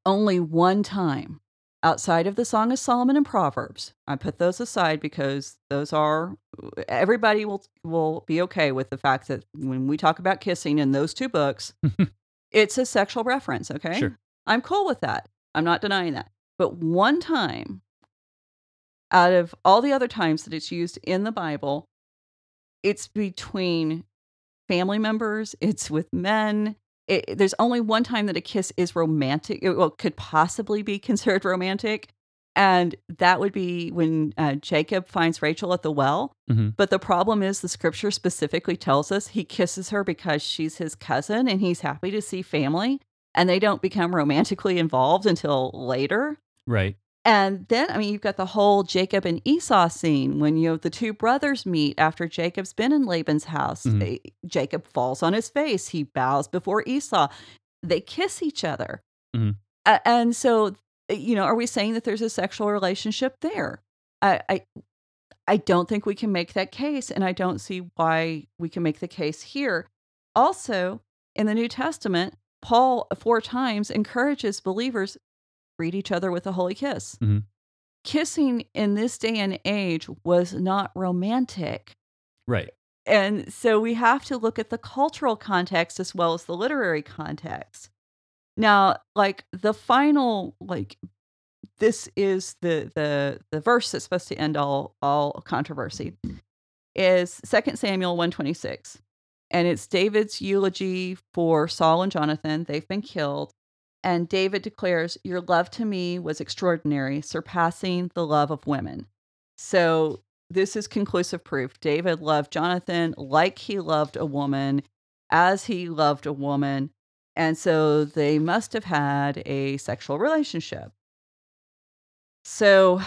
Speaker 2: Only one time outside of the Song of Solomon and Proverbs. I put those aside because those are everybody will will be okay with the fact that when we talk about kissing in those two books, it's a sexual reference, okay?
Speaker 1: Sure.
Speaker 2: I'm cool with that. I'm not denying that. But one time out of all the other times that it's used in the Bible, it's between family members, it's with men. It, there's only one time that a kiss is romantic, it, well, could possibly be considered romantic. And that would be when uh, Jacob finds Rachel at the well.
Speaker 1: Mhm.
Speaker 2: But the problem is, the scripture specifically tells us he kisses her because she's his cousin and he's happy to see family. And they don't become romantically involved until later.
Speaker 1: Right.
Speaker 2: And then, I mean, you've got the whole Jacob and Esau scene when you know the two brothers meet after Jacob's been in Laban's house.
Speaker 1: Mhm.
Speaker 2: They- Jacob falls on his face. He bows before Esau. They kiss each other.
Speaker 1: Mhm.
Speaker 2: A- and so, you know, are we saying that there's a sexual relationship there? I, I, I don't think we can make that case, and I don't see why we can make the case here. Also, in the New Testament, Paul four times encourages believers greet each other with a holy kiss.
Speaker 1: Mhm.
Speaker 2: Kissing in this day and age was not romantic.
Speaker 1: Right.
Speaker 2: And so we have to look at the cultural context as well as the literary context. Now, like the final like this is the the the verse that's supposed to end all all controversy is 2 Samuel 126. And it's David's eulogy for Saul and Jonathan. They've been killed. And David declares, Your love to me was extraordinary, surpassing the love of women. So this is conclusive proof. David loved Jonathan like he loved a woman, as he loved a woman. And so they must have had a sexual relationship. So,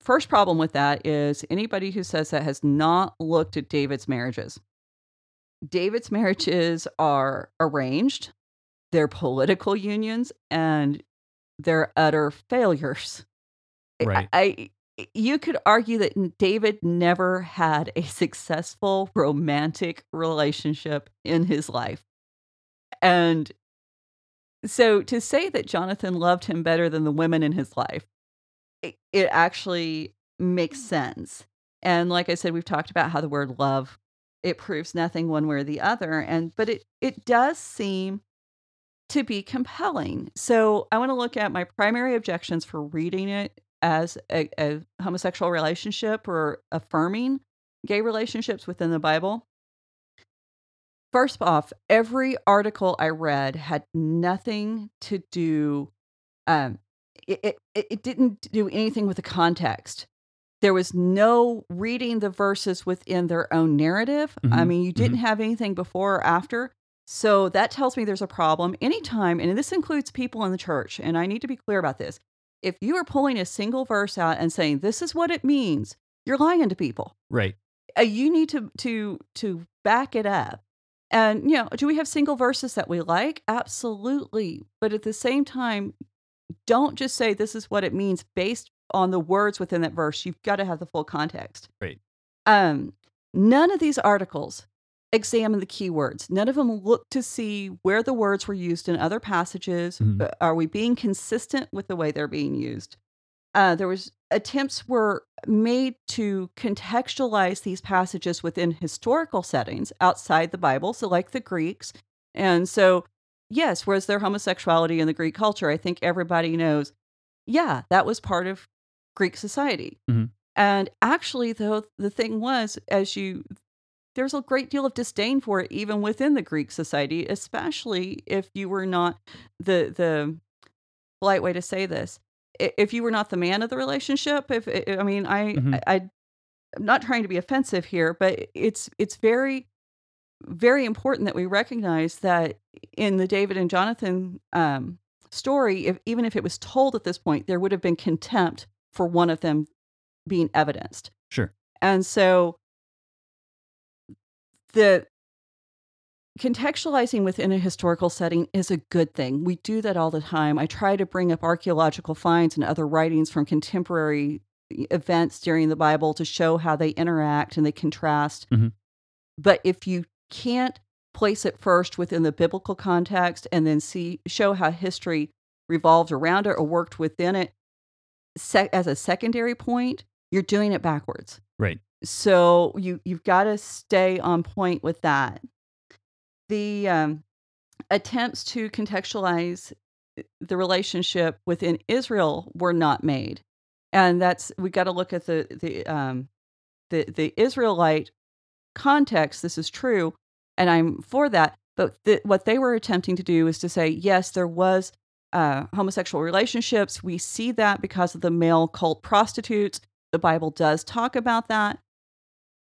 Speaker 2: first problem with that is anybody who says that has not looked at David's marriages. David's marriages are arranged, they're political unions, and they're utter failures.
Speaker 1: Right.
Speaker 2: I, I you could argue that David never had a successful romantic relationship in his life. And so to say that Jonathan loved him better than the women in his life, it, it actually makes mm. sense. And like I said, we've talked about how the word love it proves nothing one way or the other and but it it does seem to be compelling so i want to look at my primary objections for reading it as a, a homosexual relationship or affirming gay relationships within the bible first off every article i read had nothing to do um it, it, it didn't do anything with the context there was no reading the verses within their own narrative. I
Speaker 1: Mhm,
Speaker 2: mean, you didn't have anything before or after. So that tells me there's a problem. Anytime, and this includes people in the church, and I need to be clear about this. If you are pulling a single verse out and saying this is what it means, you're lying to people.
Speaker 1: Right.
Speaker 2: Uh, you need to to to back it up. And you know, do we have single verses that we like? Absolutely. But at the same time, don't just say this is what it means based on the words within that verse. You've got to have the full context.
Speaker 1: Right.
Speaker 2: Um, none of these articles examine the keywords. None of them look to see where the words were used in other passages.
Speaker 1: Mhm.
Speaker 2: Uh, Are we being consistent with the way they're being used? Uh, there was attempts were made to contextualize these passages within historical settings outside the Bible, so like the Greeks. And so, yes, was there homosexuality in the Greek culture? I think everybody knows. Yeah, that was part of Greek society.
Speaker 1: Mhm.
Speaker 2: And actually, though, the thing was, as you, there's a great deal of disdain for it even within the Greek society, especially if you were not the the polite way to say this. If you were not the man of the relationship, if I mean, I,
Speaker 1: Mhm.
Speaker 2: I, I I'm not trying to be offensive here, but it's it's very very important that we recognize that in the David and Jonathan um, story, if even if it was told at this point, there would have been contempt for one of them being evidenced.
Speaker 1: Sure.
Speaker 2: And so the contextualizing within a historical setting is a good thing. We do that all the time. I try to bring up archaeological finds and other writings from contemporary events during the Bible to show how they interact and they contrast.
Speaker 1: Mhm.
Speaker 2: But if you can't place it first within the biblical context and then see show how history revolved around it or worked within it sec- as a secondary point, you're doing it backwards.
Speaker 1: Right.
Speaker 2: So you you've got to stay on point with that. The um, attempts to contextualize eh, the relationship within Israel were not made, and that's we got to look at the the um, the the Israelite context. This is true, and I'm for that. But what they were attempting to do is to say, yes, there was uh, homosexual relationships. We see that because of the male cult prostitutes. The Bible does talk about that.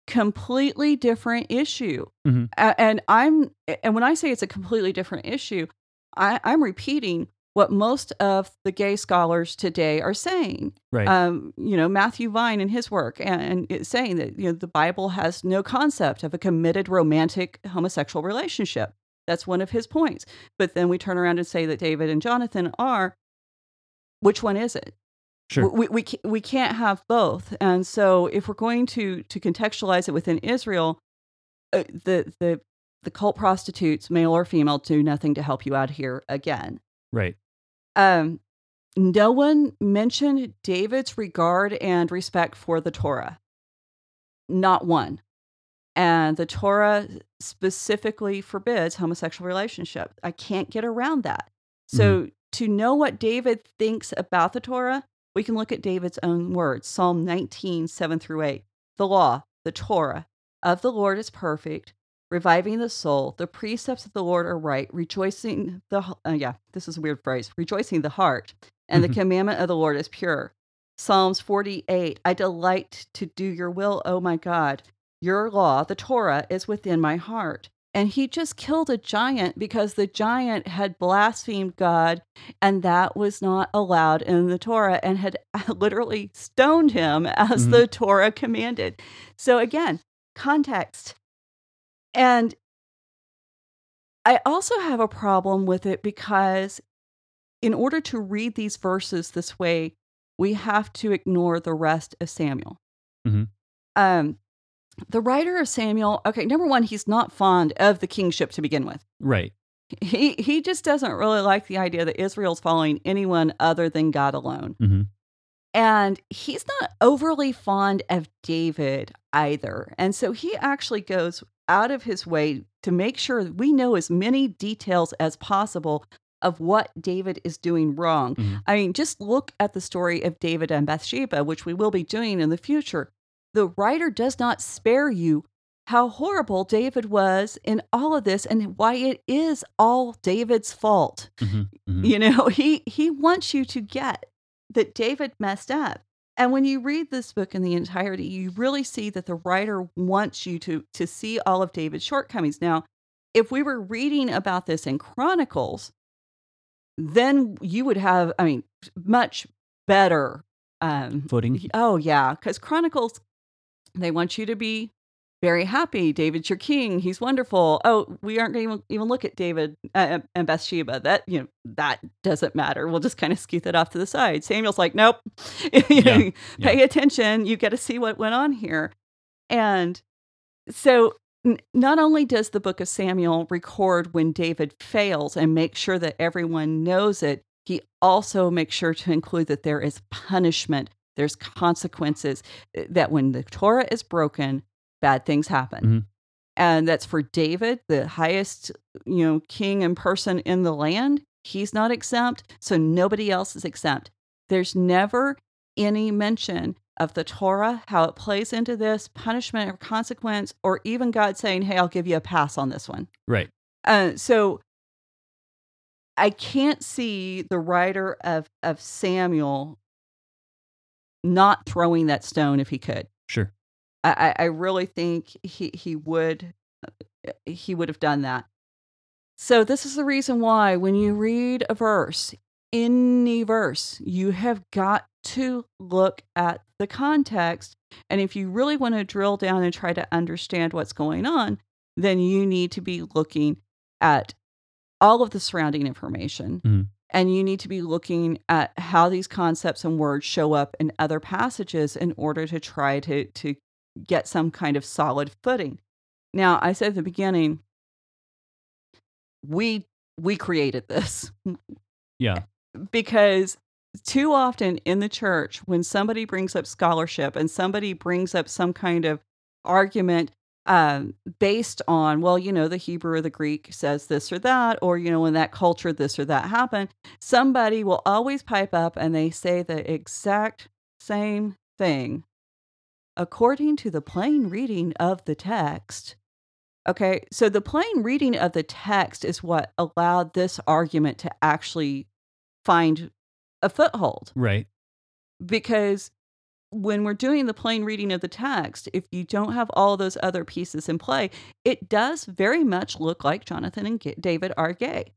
Speaker 2: Completely different issue.
Speaker 1: Mhm.
Speaker 2: A- and I'm and when I say it's a completely different issue, I, I'm repeating what most of the gay scholars today are saying.
Speaker 1: Right.
Speaker 2: Um, you know, Matthew Vines in his work and, and it's saying that you know the Bible has no concept of a committed romantic homosexual relationship. That's one of his points. But then we turn around and say that David and Jonathan are. Which one is it?
Speaker 1: Sure.
Speaker 2: We, we, we can't have both. And so if we're going to, to contextualize it within Israel, uh, the, the, the cult prostitutes, male or female, do nothing to help you out here again.
Speaker 1: right.
Speaker 2: Um, no one mentioned David's regard and respect for the Torah. Not one. And the Torah specifically forbids homosexual relationship. I can't get around that. So to know what David thinks about the Torah, we can look at David's own words Psalm 19, 7 through 8. The law, the Torah of the Lord is perfect, reviving the soul. The precepts of the Lord are right, rejoicing the uh, yeah, this is a weird phrase, rejoicing the heart, and the commandment of the Lord is pure. Psalms 48 I delight to do your will, O my God. Your law, the Torah, is within my heart. And he just killed a giant because the giant had blasphemed God, and that was not allowed in the Torah, and had literally stoned him as
Speaker 1: Mhm.
Speaker 2: the Torah commanded. So, again, context. And I also have a problem with it because, in order to read these verses this way, we have to ignore the rest of Samuel.
Speaker 1: Mhm.
Speaker 2: Um, the writer of Samuel, okay, number one, he's not fond of the kingship to begin with.
Speaker 1: Right.
Speaker 2: He he just doesn't really like the idea that Israel's following anyone other than God alone.
Speaker 1: hmm
Speaker 2: And he's not overly fond of David either. And so he actually goes out of his way to make sure we know as many details as possible of what David is doing wrong.
Speaker 1: Mhm.
Speaker 2: I mean, just look at the story of David and Bathsheba, which we will be doing in the future. The writer does not spare you how horrible David was in all of this and why it is all David's fault.
Speaker 1: hmm hmm
Speaker 2: You know, he he wants you to get that David messed up. And when you read this book in the entirety, you really see that the writer wants you to to see all of David's shortcomings. Now, if we were reading about this in Chronicles, then you would have, I mean, much better um
Speaker 1: Footing.
Speaker 2: Oh yeah, because Chronicles, they want you to be very happy. David's your king. He's wonderful. Oh, we aren't going to even, look at David uh, and Bathsheba. That you know that doesn't matter. We'll just kind of scoot that off to the side. Samuel's like, nope. You know,
Speaker 1: Yeah,
Speaker 2: Pay attention. You get to see what went on here. And so, n- not only does the book of Samuel record when David fails and make sure that everyone knows it, he also makes sure to include that there is punishment, there's consequences, uh, that when the Torah is broken, bad things happen.
Speaker 1: Mhm.
Speaker 2: And that's for David, the highest, you know, king and person in the land. He's not exempt, so nobody else is exempt. There's never any mention of the Torah, how it plays into this punishment or consequence, or even God saying, Hey, I'll give you a pass on this one.
Speaker 1: Right.
Speaker 2: Uh, so I can't see the writer of, of Samuel not throwing that stone if he could.
Speaker 1: Sure.
Speaker 2: I, I really think he, he would uh, he would have done that. So this is the reason why when you read a verse, any verse, you have got to look at the context. And if you really want to drill down and try to understand what's going on, then you need to be looking at all of the surrounding information.
Speaker 1: Mhm.
Speaker 2: And you need to be looking at how these concepts and words show up in other passages in order to try to, to get some kind of solid footing. Now, I said at the beginning, we we created this
Speaker 1: Yeah.
Speaker 2: because too often in the church when somebody brings up scholarship and somebody brings up some kind of argument um, based on well you know the hebrew or the greek says this or that or you know in that culture this or that happened somebody will always pipe up and they say the exact same thing according to the plain reading of the text okay so the plain reading of the text is what allowed this argument to actually find a foothold
Speaker 1: Right.
Speaker 2: because when we're doing the plain reading of the text, if you don't have all those other pieces in play, it does very much look like Jonathan and David are gay.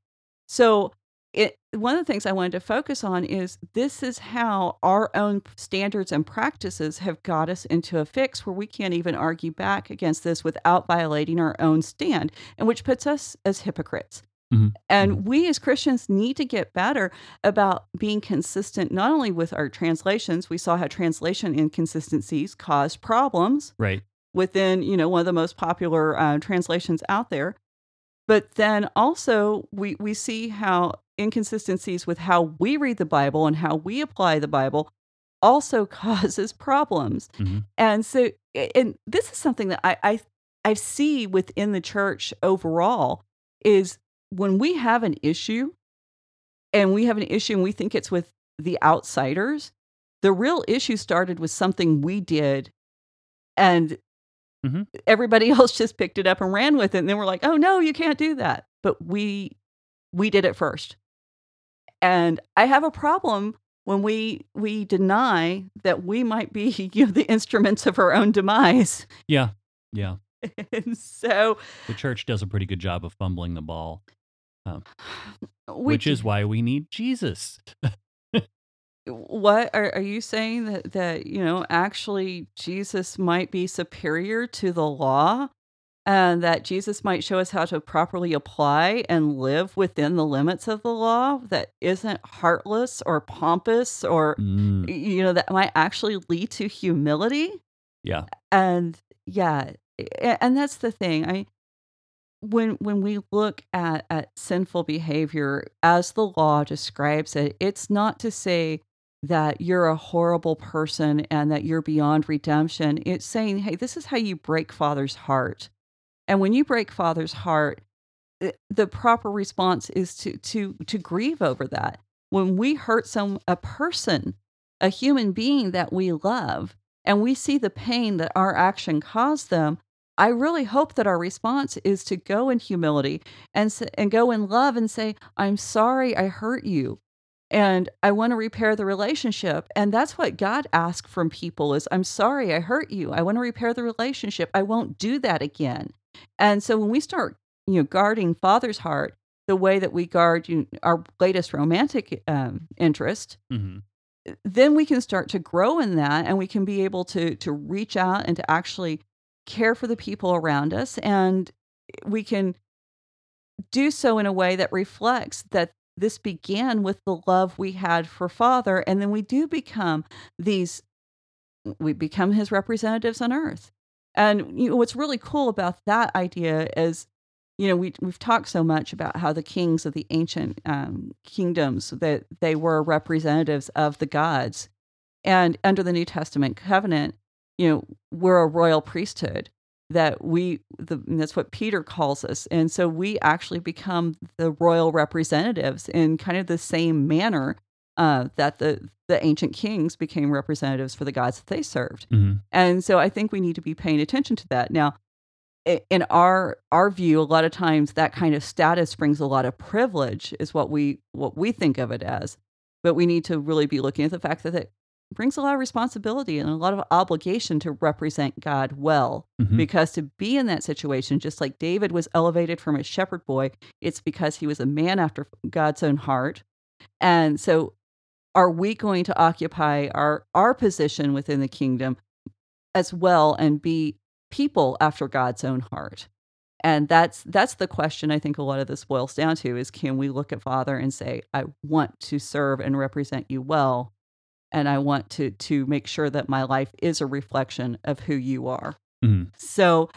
Speaker 2: So, it one of the things I wanted to focus on is this is how our own standards and practices have got us into a fix where we can't even argue back against this without violating our own stand, and which puts us as hypocrites.
Speaker 1: Mhm.
Speaker 2: And we as Christians need to get better about being consistent, not only with our translations, we saw how translation inconsistencies caused problems
Speaker 1: Right.
Speaker 2: within, you know, one of the most popular uh, translations out there. But then also we, we see how inconsistencies with how we read the Bible and how we apply the Bible also causes problems.
Speaker 1: Mhm.
Speaker 2: And so, and this is something that I, I, I see within the church overall is when we have an issue and we have an issue and we think it's with the outsiders, the real issue started with something we did and
Speaker 1: Mhm.
Speaker 2: Everybody else just picked it up and ran with it, and then we're like, "Oh no, you can't do that." But we we did it first, and I have a problem when we we deny that we might be you know the instruments of our own demise.
Speaker 1: Yeah. Yeah.
Speaker 2: and so
Speaker 1: The church does a pretty good job of fumbling the ball,
Speaker 2: we
Speaker 1: which is why we need Jesus.
Speaker 2: what are, are you saying that that you know actually Jesus might be superior to the law and that Jesus might show us how to properly apply and live within the limits of the law that isn't heartless or pompous or
Speaker 1: Mm,
Speaker 2: you know that might actually lead to humility
Speaker 1: yeah.
Speaker 2: and yeah and that's the thing i when when we look at at sinful behavior as the law describes it it's not to say that you're a horrible person and that you're beyond redemption. It's saying hey this is how you break father's heart. And when you break father's heart the the proper response is to to to grieve over that. When we hurt some a person a human being that we love and we see the pain that our action caused them i really hope that our response is to go in humility and and go in love and say i'm sorry i hurt you and i want to repair the relationship. And that's what god asks from people is i'm sorry i hurt you. I want to repair the relationship. I won't do that again. And so when we start you know guarding father's heart the way that we guard you our latest romantic um, interest
Speaker 1: hmm
Speaker 2: then we can start to grow in that and we can be able to to reach out and to actually care for the people around us and we can do so in a way that reflects that this began with the love we had for father and then we do become these we become his representatives on earth. And you know what's really cool about that idea is you know we we've talked so much about how the kings of the ancient um, kingdoms that they were representatives of the gods. And under the new testament covenant you know we're a royal priesthood that we the, that's what peter calls us and so we actually become the royal representatives in kind of the same manner uh, that the the ancient kings became representatives for the gods that they served
Speaker 1: hmm
Speaker 2: and so I think we need to be paying attention to that. Now, in our our view, a lot of times that kind of status brings a lot of privilege, is what we what we think of it as. But we need to really be looking at the fact that it brings a lot of responsibility and a lot of obligation to represent God well.
Speaker 1: hmm
Speaker 2: Because to be in that situation, just like David was elevated from a shepherd boy, it's because he was a man after God's own heart. And so are we going to occupy our our position within the kingdom as well and be people after God's own heart? And that's that's the question I think a lot of this boils down to is can we look at Father and say, I want to serve and represent you well, and I want to to make sure that my life is a reflection of who you are.
Speaker 1: hmm
Speaker 2: So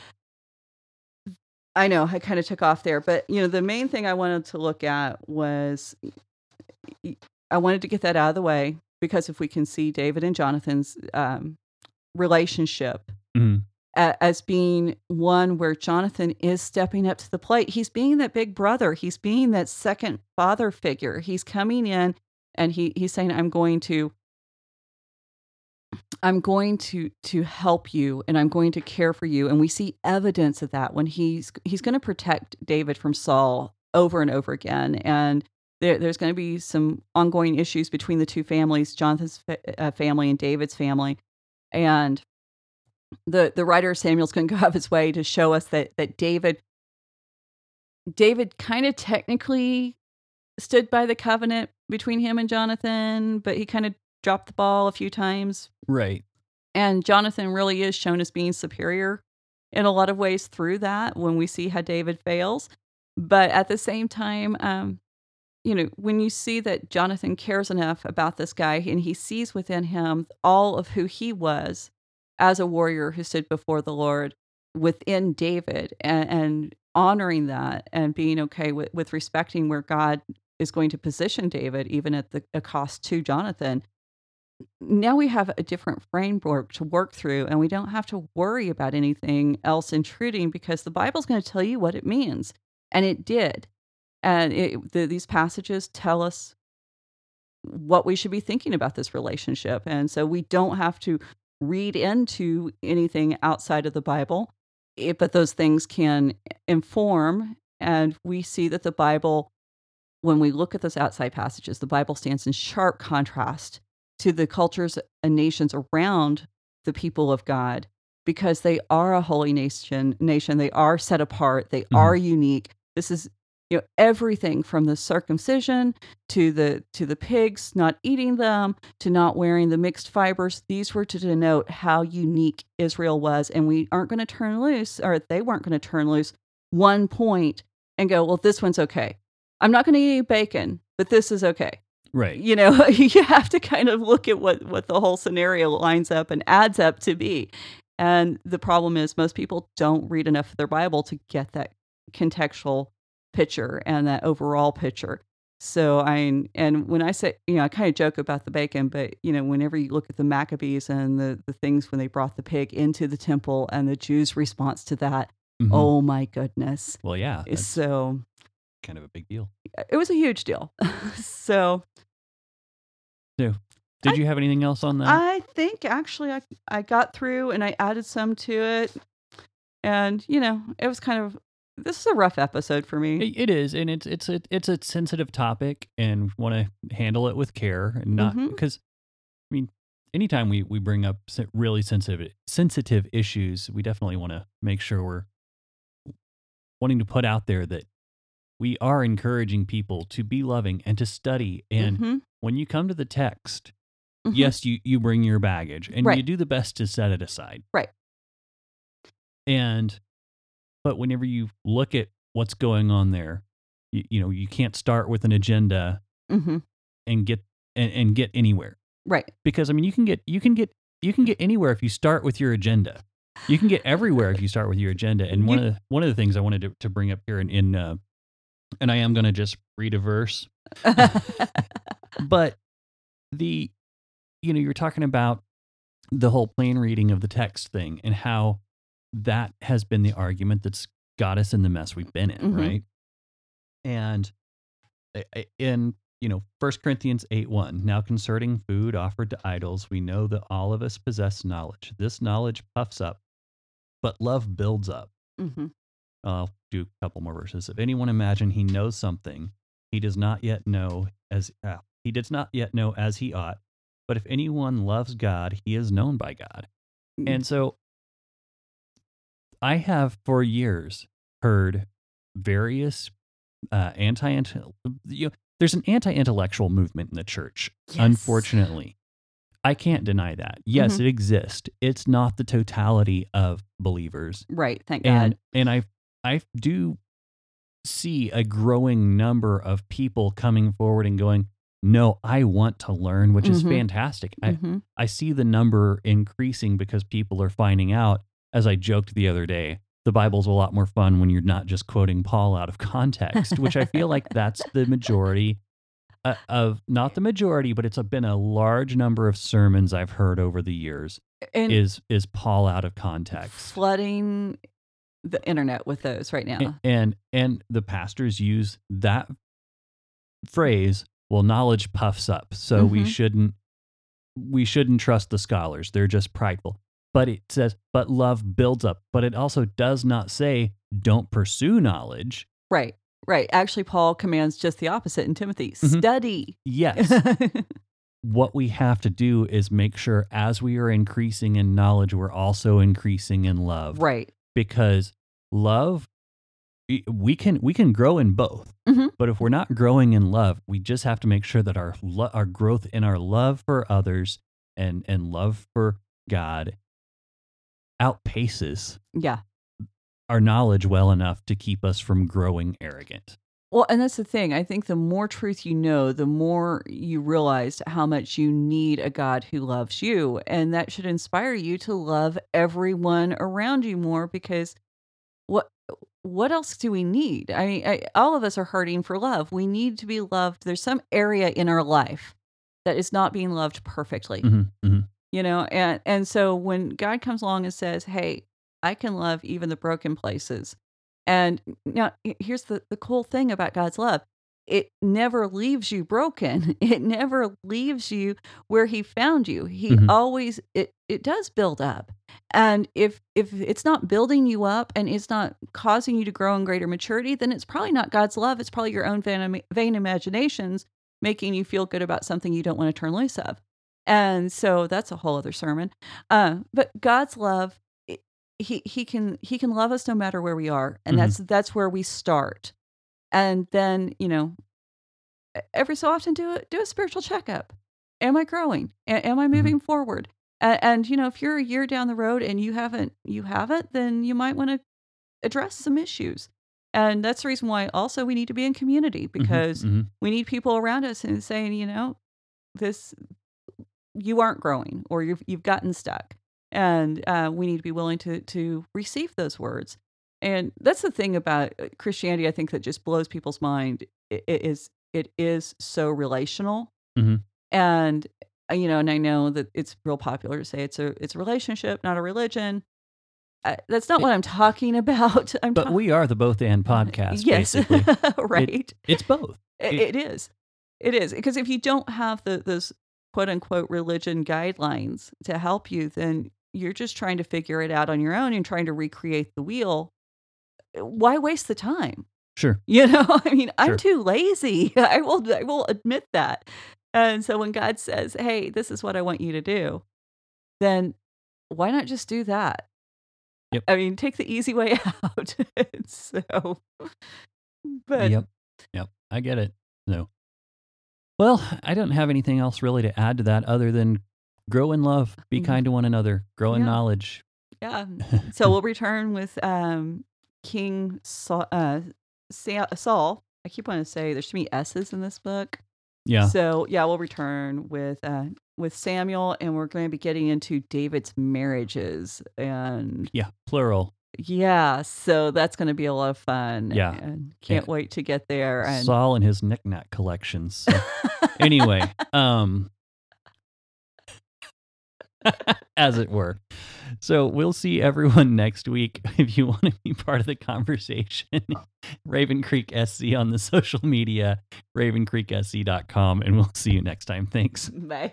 Speaker 2: I know I kind of took off there, but you know, the main thing I wanted to look at was I wanted to get that out of the way because if we can see David and Jonathan's um, relationship
Speaker 1: hmm
Speaker 2: a- as being one where Jonathan is stepping up to the plate, he's being that big brother, he's being that second father figure. He's coming in and he he's saying, "I'm going to." I'm going to to help you and I'm going to care for you. And we see evidence of that when he's he's going to protect David from Saul over and over again. And there, there's going to be some ongoing issues between the two families Jonathan's fa- uh, family and David's family. And the the writer Samuel's going to go out of his way to show us that that David David kind of technically stood by the covenant between him and Jonathan but he kind of dropped the ball a few times
Speaker 1: Right.
Speaker 2: and Jonathan really is shown as being superior in a lot of ways through that when we see how David fails. But at the same time, um, you know, when you see that Jonathan cares enough about this guy and he sees within him all of who he was as a warrior who stood before the Lord within David and, and honoring that and being okay with, with respecting where God is going to position David, even at the a cost to Jonathan now we have a different framework to work through and we don't have to worry about anything else intruding because the bible's going to tell you what it means and it did and it, the, these passages tell us what we should be thinking about this relationship and so we don't have to read into anything outside of the Bible, it, eh, but those things can inform. And we see that the Bible, when we look at those outside passages, the Bible stands in sharp contrast to the cultures and nations around the people of God because they are a holy nation nation. They are set apart. They mm-hmm. are unique. This is you know everything from the circumcision to the to the pigs not eating them to not wearing the mixed fibers. These were to denote how unique Israel was and we aren't going to turn loose or they weren't going to turn loose one point and go well this one's okay. I'm not going to eat bacon but this is okay
Speaker 1: right.
Speaker 2: You know you have to kind of look at what what the whole scenario lines up and adds up to be. And the problem is most people don't read enough of their bible to get that contextual picture and that overall picture. So i and when i say you know i kind of joke about the bacon but you know whenever you look at the maccabees and the the things when they brought the pig into the temple and the jews response to that mm-hmm. oh my goodness.
Speaker 1: Well yeah
Speaker 2: so
Speaker 1: kind of a big deal.
Speaker 2: It was a huge deal. So
Speaker 1: so, did I, you have anything else on that?
Speaker 2: I think actually I I got through and I added some to it, and you know it was kind of this is a rough episode for me.
Speaker 1: It is, and it's it's a it's a sensitive topic, and want to handle it with care, and not mm-hmm. because I mean anytime we we bring up really sensitive sensitive issues, we definitely want to make sure we're wanting to put out there that we are encouraging people to be loving and to study and mm-hmm when you come to the text, mm-hmm. yes, you you bring your baggage and right. you do the best to set it aside.
Speaker 2: Right.
Speaker 1: And but whenever you look at what's going on there, you, you know, you can't start with an agenda mm-hmm. and get and, and get anywhere.
Speaker 2: Right.
Speaker 1: Because I mean you can get you can get you can get anywhere if you start with your agenda. You can get everywhere if you start with your agenda. And one you, of the, one of the things I wanted to, to bring up here in, in uh, and I am going to just read a verse. but the you know you're talking about the whole plain reading of the text thing and how that has been the argument that's got us in the mess we've been in mm-hmm. right and in you know First corinthians 8 1 now concerning food offered to idols we know that all of us possess knowledge this knowledge puffs up but love builds up mm-hmm. I'll do a couple more verses if anyone imagine he knows something he does not yet know as uh, he does not yet know as he ought. But if anyone loves God, he is known by God. Mm. And so I have for years heard various uh, anti you know, there's an anti-intellectual movement in the church yes. unfortunately i can't deny that yes mm-hmm. it exists it's not the totality of believers
Speaker 2: right thank
Speaker 1: and,
Speaker 2: god
Speaker 1: and i i do see a growing number of people coming forward and going no, I want to learn, which is mm-hmm. fantastic. Mm-hmm. I, I see the number increasing because people are finding out, as I joked the other day, the Bible's a lot more fun when you're not just quoting Paul out of context, which I feel like that's the majority uh, of, not the majority, but it's a, been a large number of sermons I've heard over the years. And is is Paul out of context?
Speaker 2: Flooding the internet with those right now.
Speaker 1: And and, and the pastors use that phrase well knowledge puffs up so mm-hmm. we shouldn't we shouldn't trust the scholars. They're just prideful. But it says but love builds up. But it also does not say don't pursue knowledge.
Speaker 2: Right right. Actually paul commands just the opposite in timothy mm-hmm. study.
Speaker 1: Yes. What we have to do is make sure as we are increasing in knowledge we're also increasing in love.
Speaker 2: Right
Speaker 1: because love we can we can grow in both. Mm-hmm. but if we're not growing in love we just have to make sure that our lo- our growth in our love for others and and love for god outpaces
Speaker 2: yeah.
Speaker 1: our knowledge well enough to keep us from growing arrogant
Speaker 2: well and that's the thing i think the more truth you know the more you realize how much you need a god who loves you and that should inspire you to love everyone around you more because what what else do we need? I mean, I, all of us are hurting for love. We need to be loved. There's some area in our life that is not being loved perfectly. Mm-hmm, mm-hmm. You know, and and so when God comes along and says, "Hey, I can love even the broken places," and now here's the the cool thing about God's love: it never leaves you broken. It never leaves you where he found you. He
Speaker 1: Mhm.
Speaker 2: always it it does build up. And if if it's not building you up and it's not causing you to grow in greater maturity, then it's probably not God's love. It's probably your own vain, vain imaginations making you feel good about something you don't want to turn loose of. And so that's a whole other sermon. Uh, but God's love, he he can he can love us no matter where we are, and
Speaker 1: Mhm.
Speaker 2: that's that's where we start. And then you know, every so often do a do a spiritual checkup. Am I growing? A- am I moving forward? And, and you know, if you're a year down the road and you haven't you haven't, then you might want to address some issues. And that's the reason why also we need to be in community
Speaker 1: Mhm,
Speaker 2: because
Speaker 1: mhm.
Speaker 2: we need people around us and saying, you know, this you aren't growing or you've you've gotten stuck, and uh, we need to be willing to to receive those words. And that's the thing about uh, Christianity. I think that just blows people's mind. i- i- Is it is so relational,
Speaker 1: Mhm.
Speaker 2: and uh, you know, and I know that it's real popular to say it's a it's a relationship, not a religion. Uh, that's not what I'm talking about. I'm
Speaker 1: But
Speaker 2: ta-
Speaker 1: we are the both and podcast,
Speaker 2: yes,
Speaker 1: basically.
Speaker 2: right.
Speaker 1: It's both.
Speaker 2: It,
Speaker 1: It-
Speaker 2: it is. It is because if you don't have the those quote unquote religion guidelines to help you, then you're just trying to figure it out on your own and trying to recreate the wheel. Eh, why waste the time?
Speaker 1: Sure.
Speaker 2: You know, I mean, I'm too lazy. I will I will admit that. And so when God says, "Hey, this is what I want you to do," then why not just do that?
Speaker 1: Yep.
Speaker 2: I mean, take the easy way out. so, but
Speaker 1: yep. Yep. I get it. No. Well, I don't have anything else really to add to that other than grow in love, be
Speaker 2: Mhm.
Speaker 1: kind to one another, grow in knowledge.
Speaker 2: Yeah. So we'll return with um, King Saul, uh, Saul. I keep wanting to say there's too many S's in this book.
Speaker 1: yeah.
Speaker 2: So yeah, we'll return with uh, with Samuel, and we're going to be getting into David's marriages, and
Speaker 1: Yeah. Plural.
Speaker 2: yeah, so that's going to be a lot of fun.
Speaker 1: Yeah.
Speaker 2: and can't
Speaker 1: Yeah.
Speaker 2: wait to get there. And
Speaker 1: Saul and his knickknack collections. So, anyway, um as it were. So we'll see everyone next week. If you want to be part of the conversation, Raven Creek SC on the social media, ravencreeksc.com, and we'll see you next time. Thanks.
Speaker 2: Bye.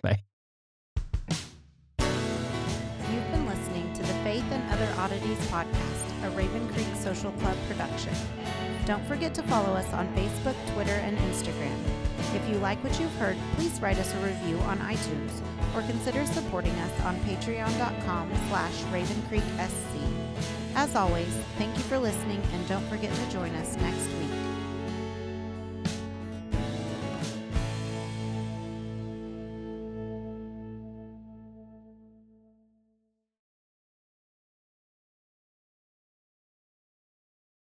Speaker 3: You've been listening to the Faith and Other Oddities podcast, a Raven Creek Social Club production. Don't forget to follow us on Facebook, Twitter, and Instagram. If you like what you've heard, please write us a review on iTunes or consider supporting us on patreon.com slash ravencreeksc. As always, thank you for listening and don't forget to join us next week.